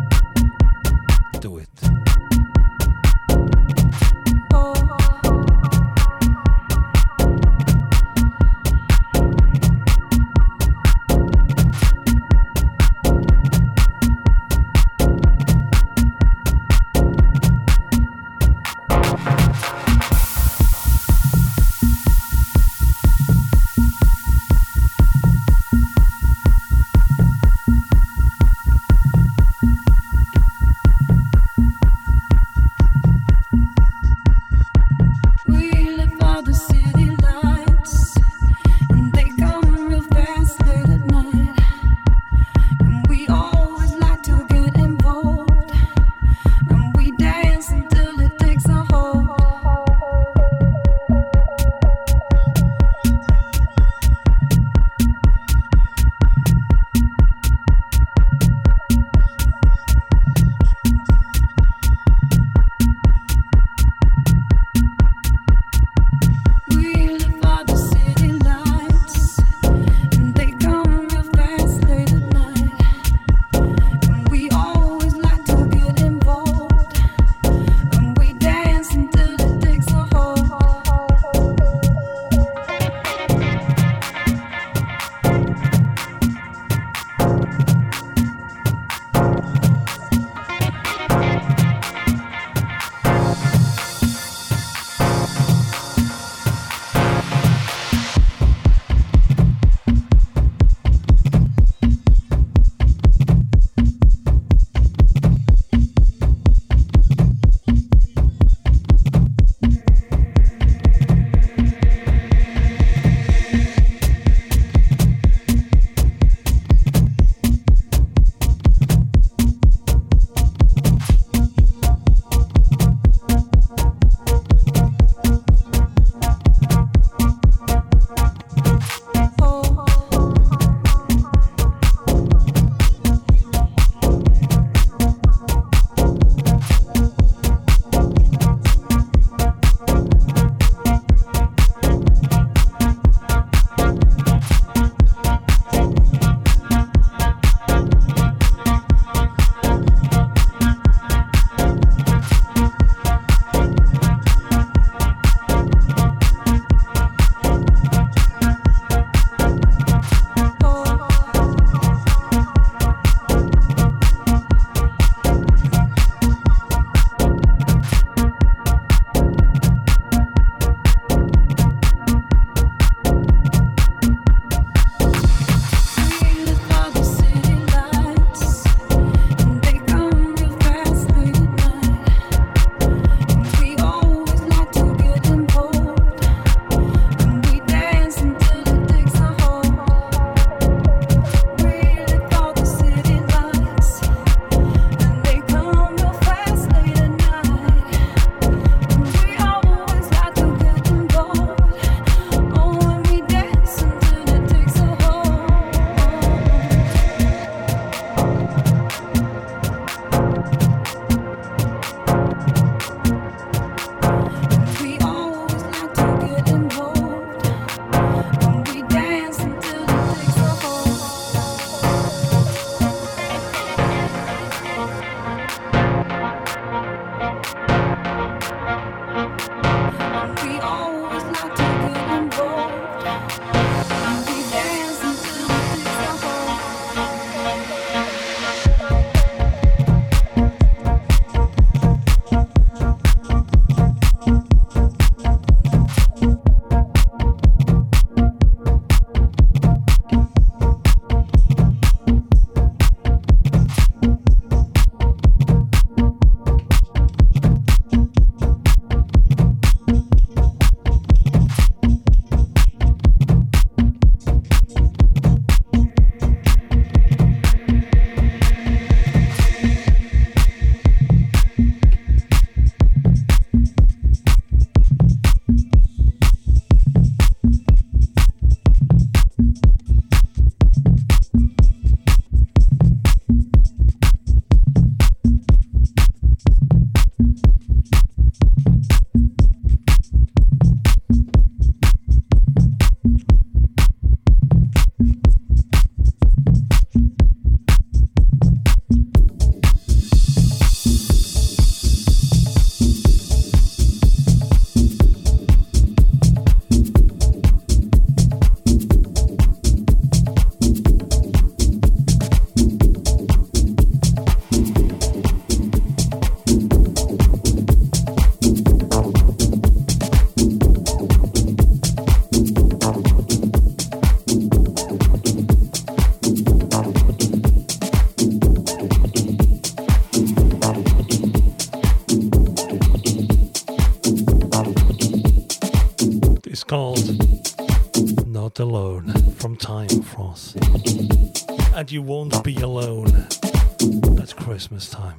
Christmas time.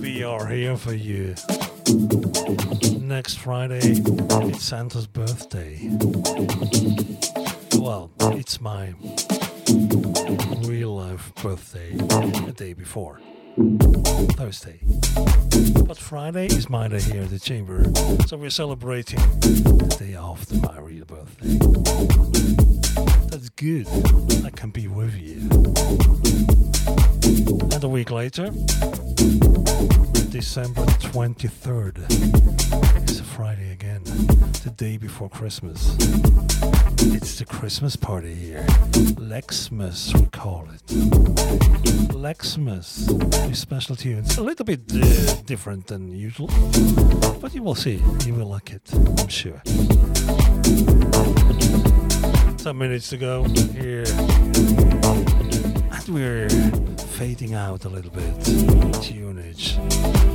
We are here for you. Next Friday, it's Santa's birthday. Well, it's my real life birthday the day before. Thursday. But Friday is my day here at the chamber, so we're celebrating the day after my real birthday. Good. I can be with you. And a week later, December 23rd, is a Friday again, the day before Christmas. It's the Christmas party here. Lexmas, we call it. Lexmas, with special tunes. A little bit uh, different than usual, but you will see. You will like it, I'm sure. Some minutes to go here. And we're fading out a little bit. Tunage.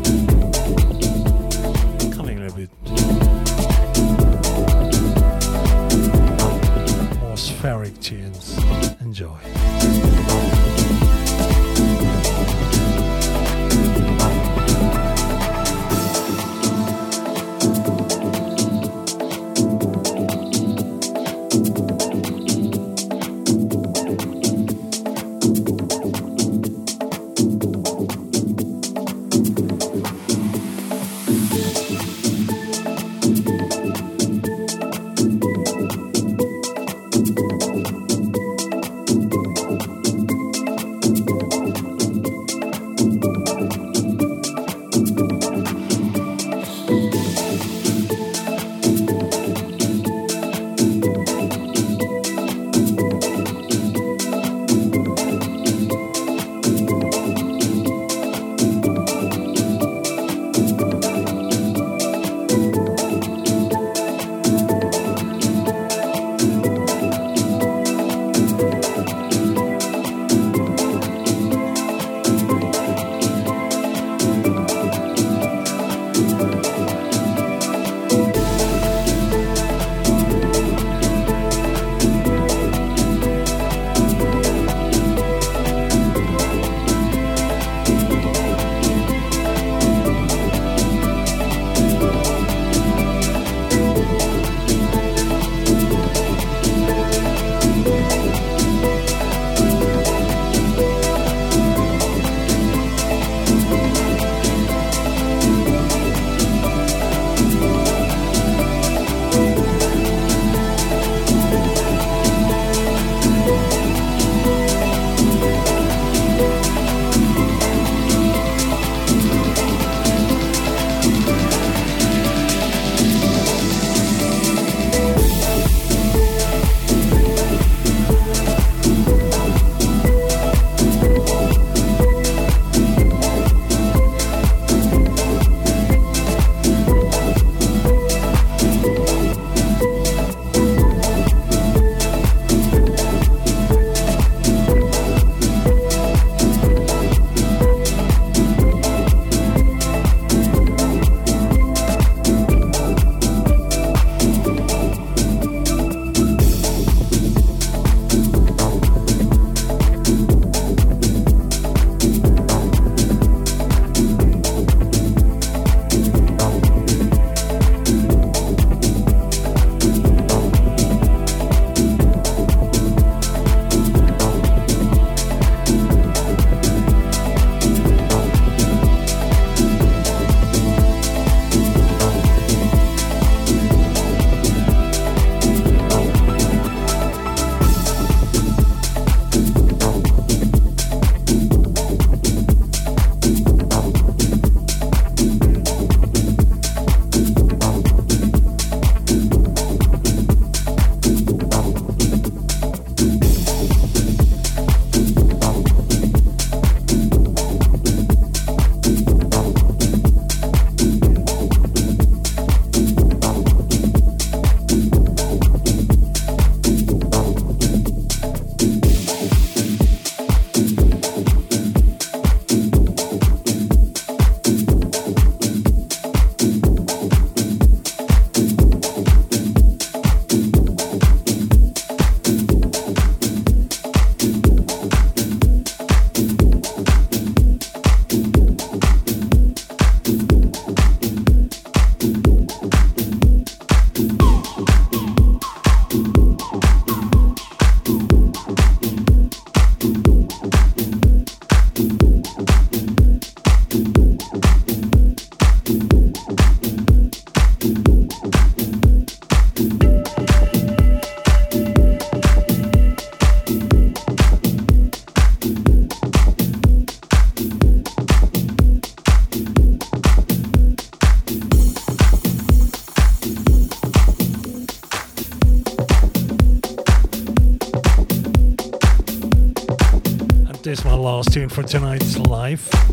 Last tune for tonight's live.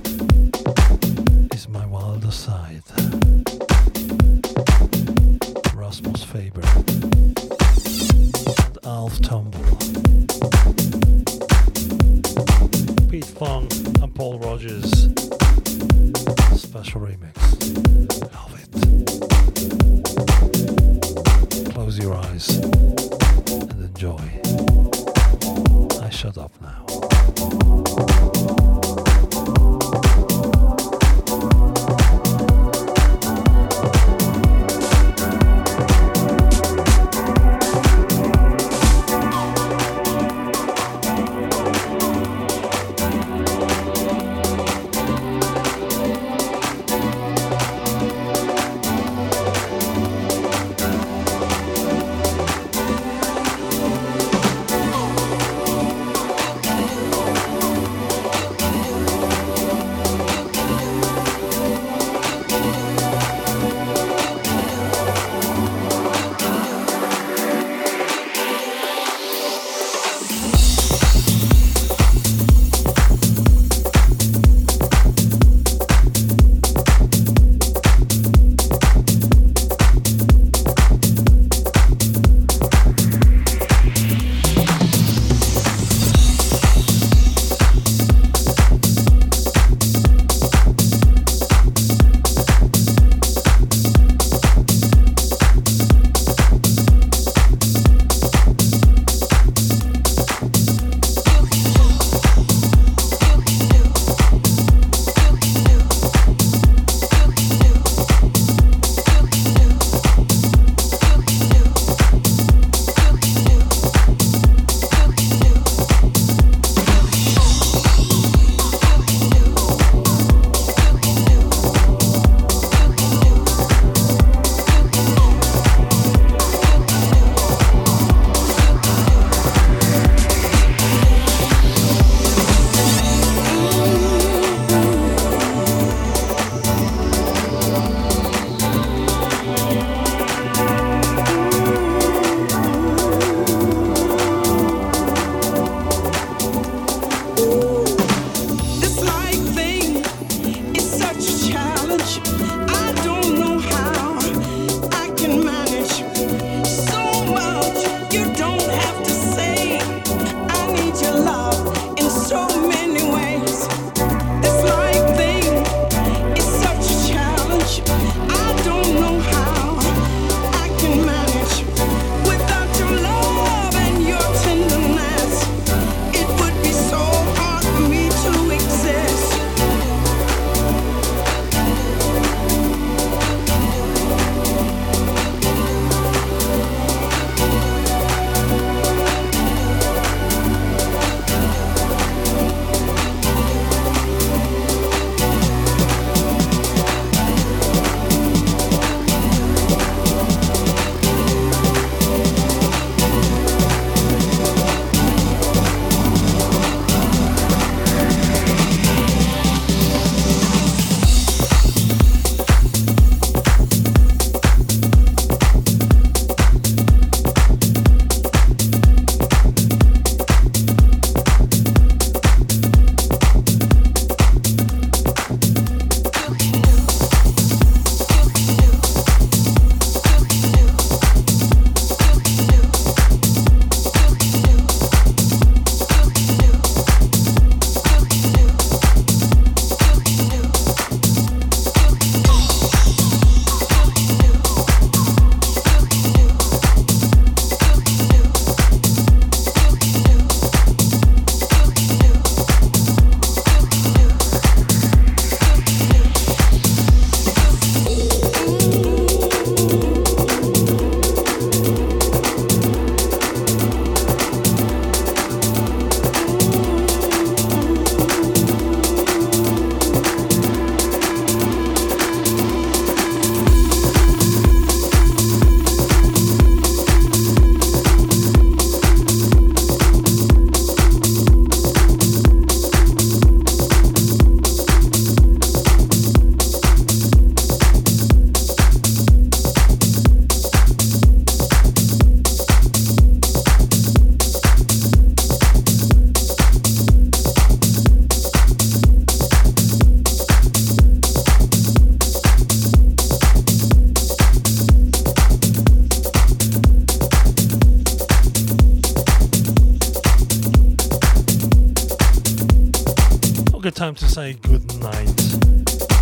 Say good night.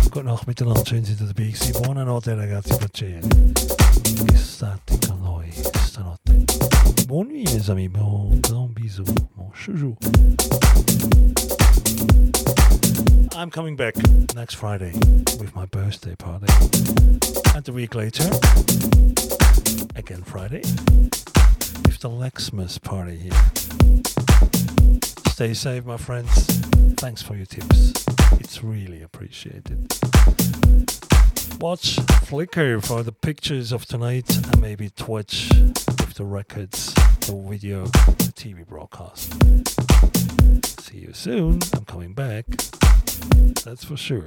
Good schön seid ihr dabei gewesen. Buonanotte ragazzi, piacere. E state con noi stanotte. Buon nuit mes amis, bon grand bisou, mon chouchou. I'm coming back next Friday with my birthday party. And a week later, again Friday, with the Lexmas party here. Stay safe, my friends. Thanks for your tips. It's really appreciated. Watch Flickr for the pictures of tonight and maybe Twitch with the records, the video, the TV broadcast. See you soon. I'm coming back. That's for sure.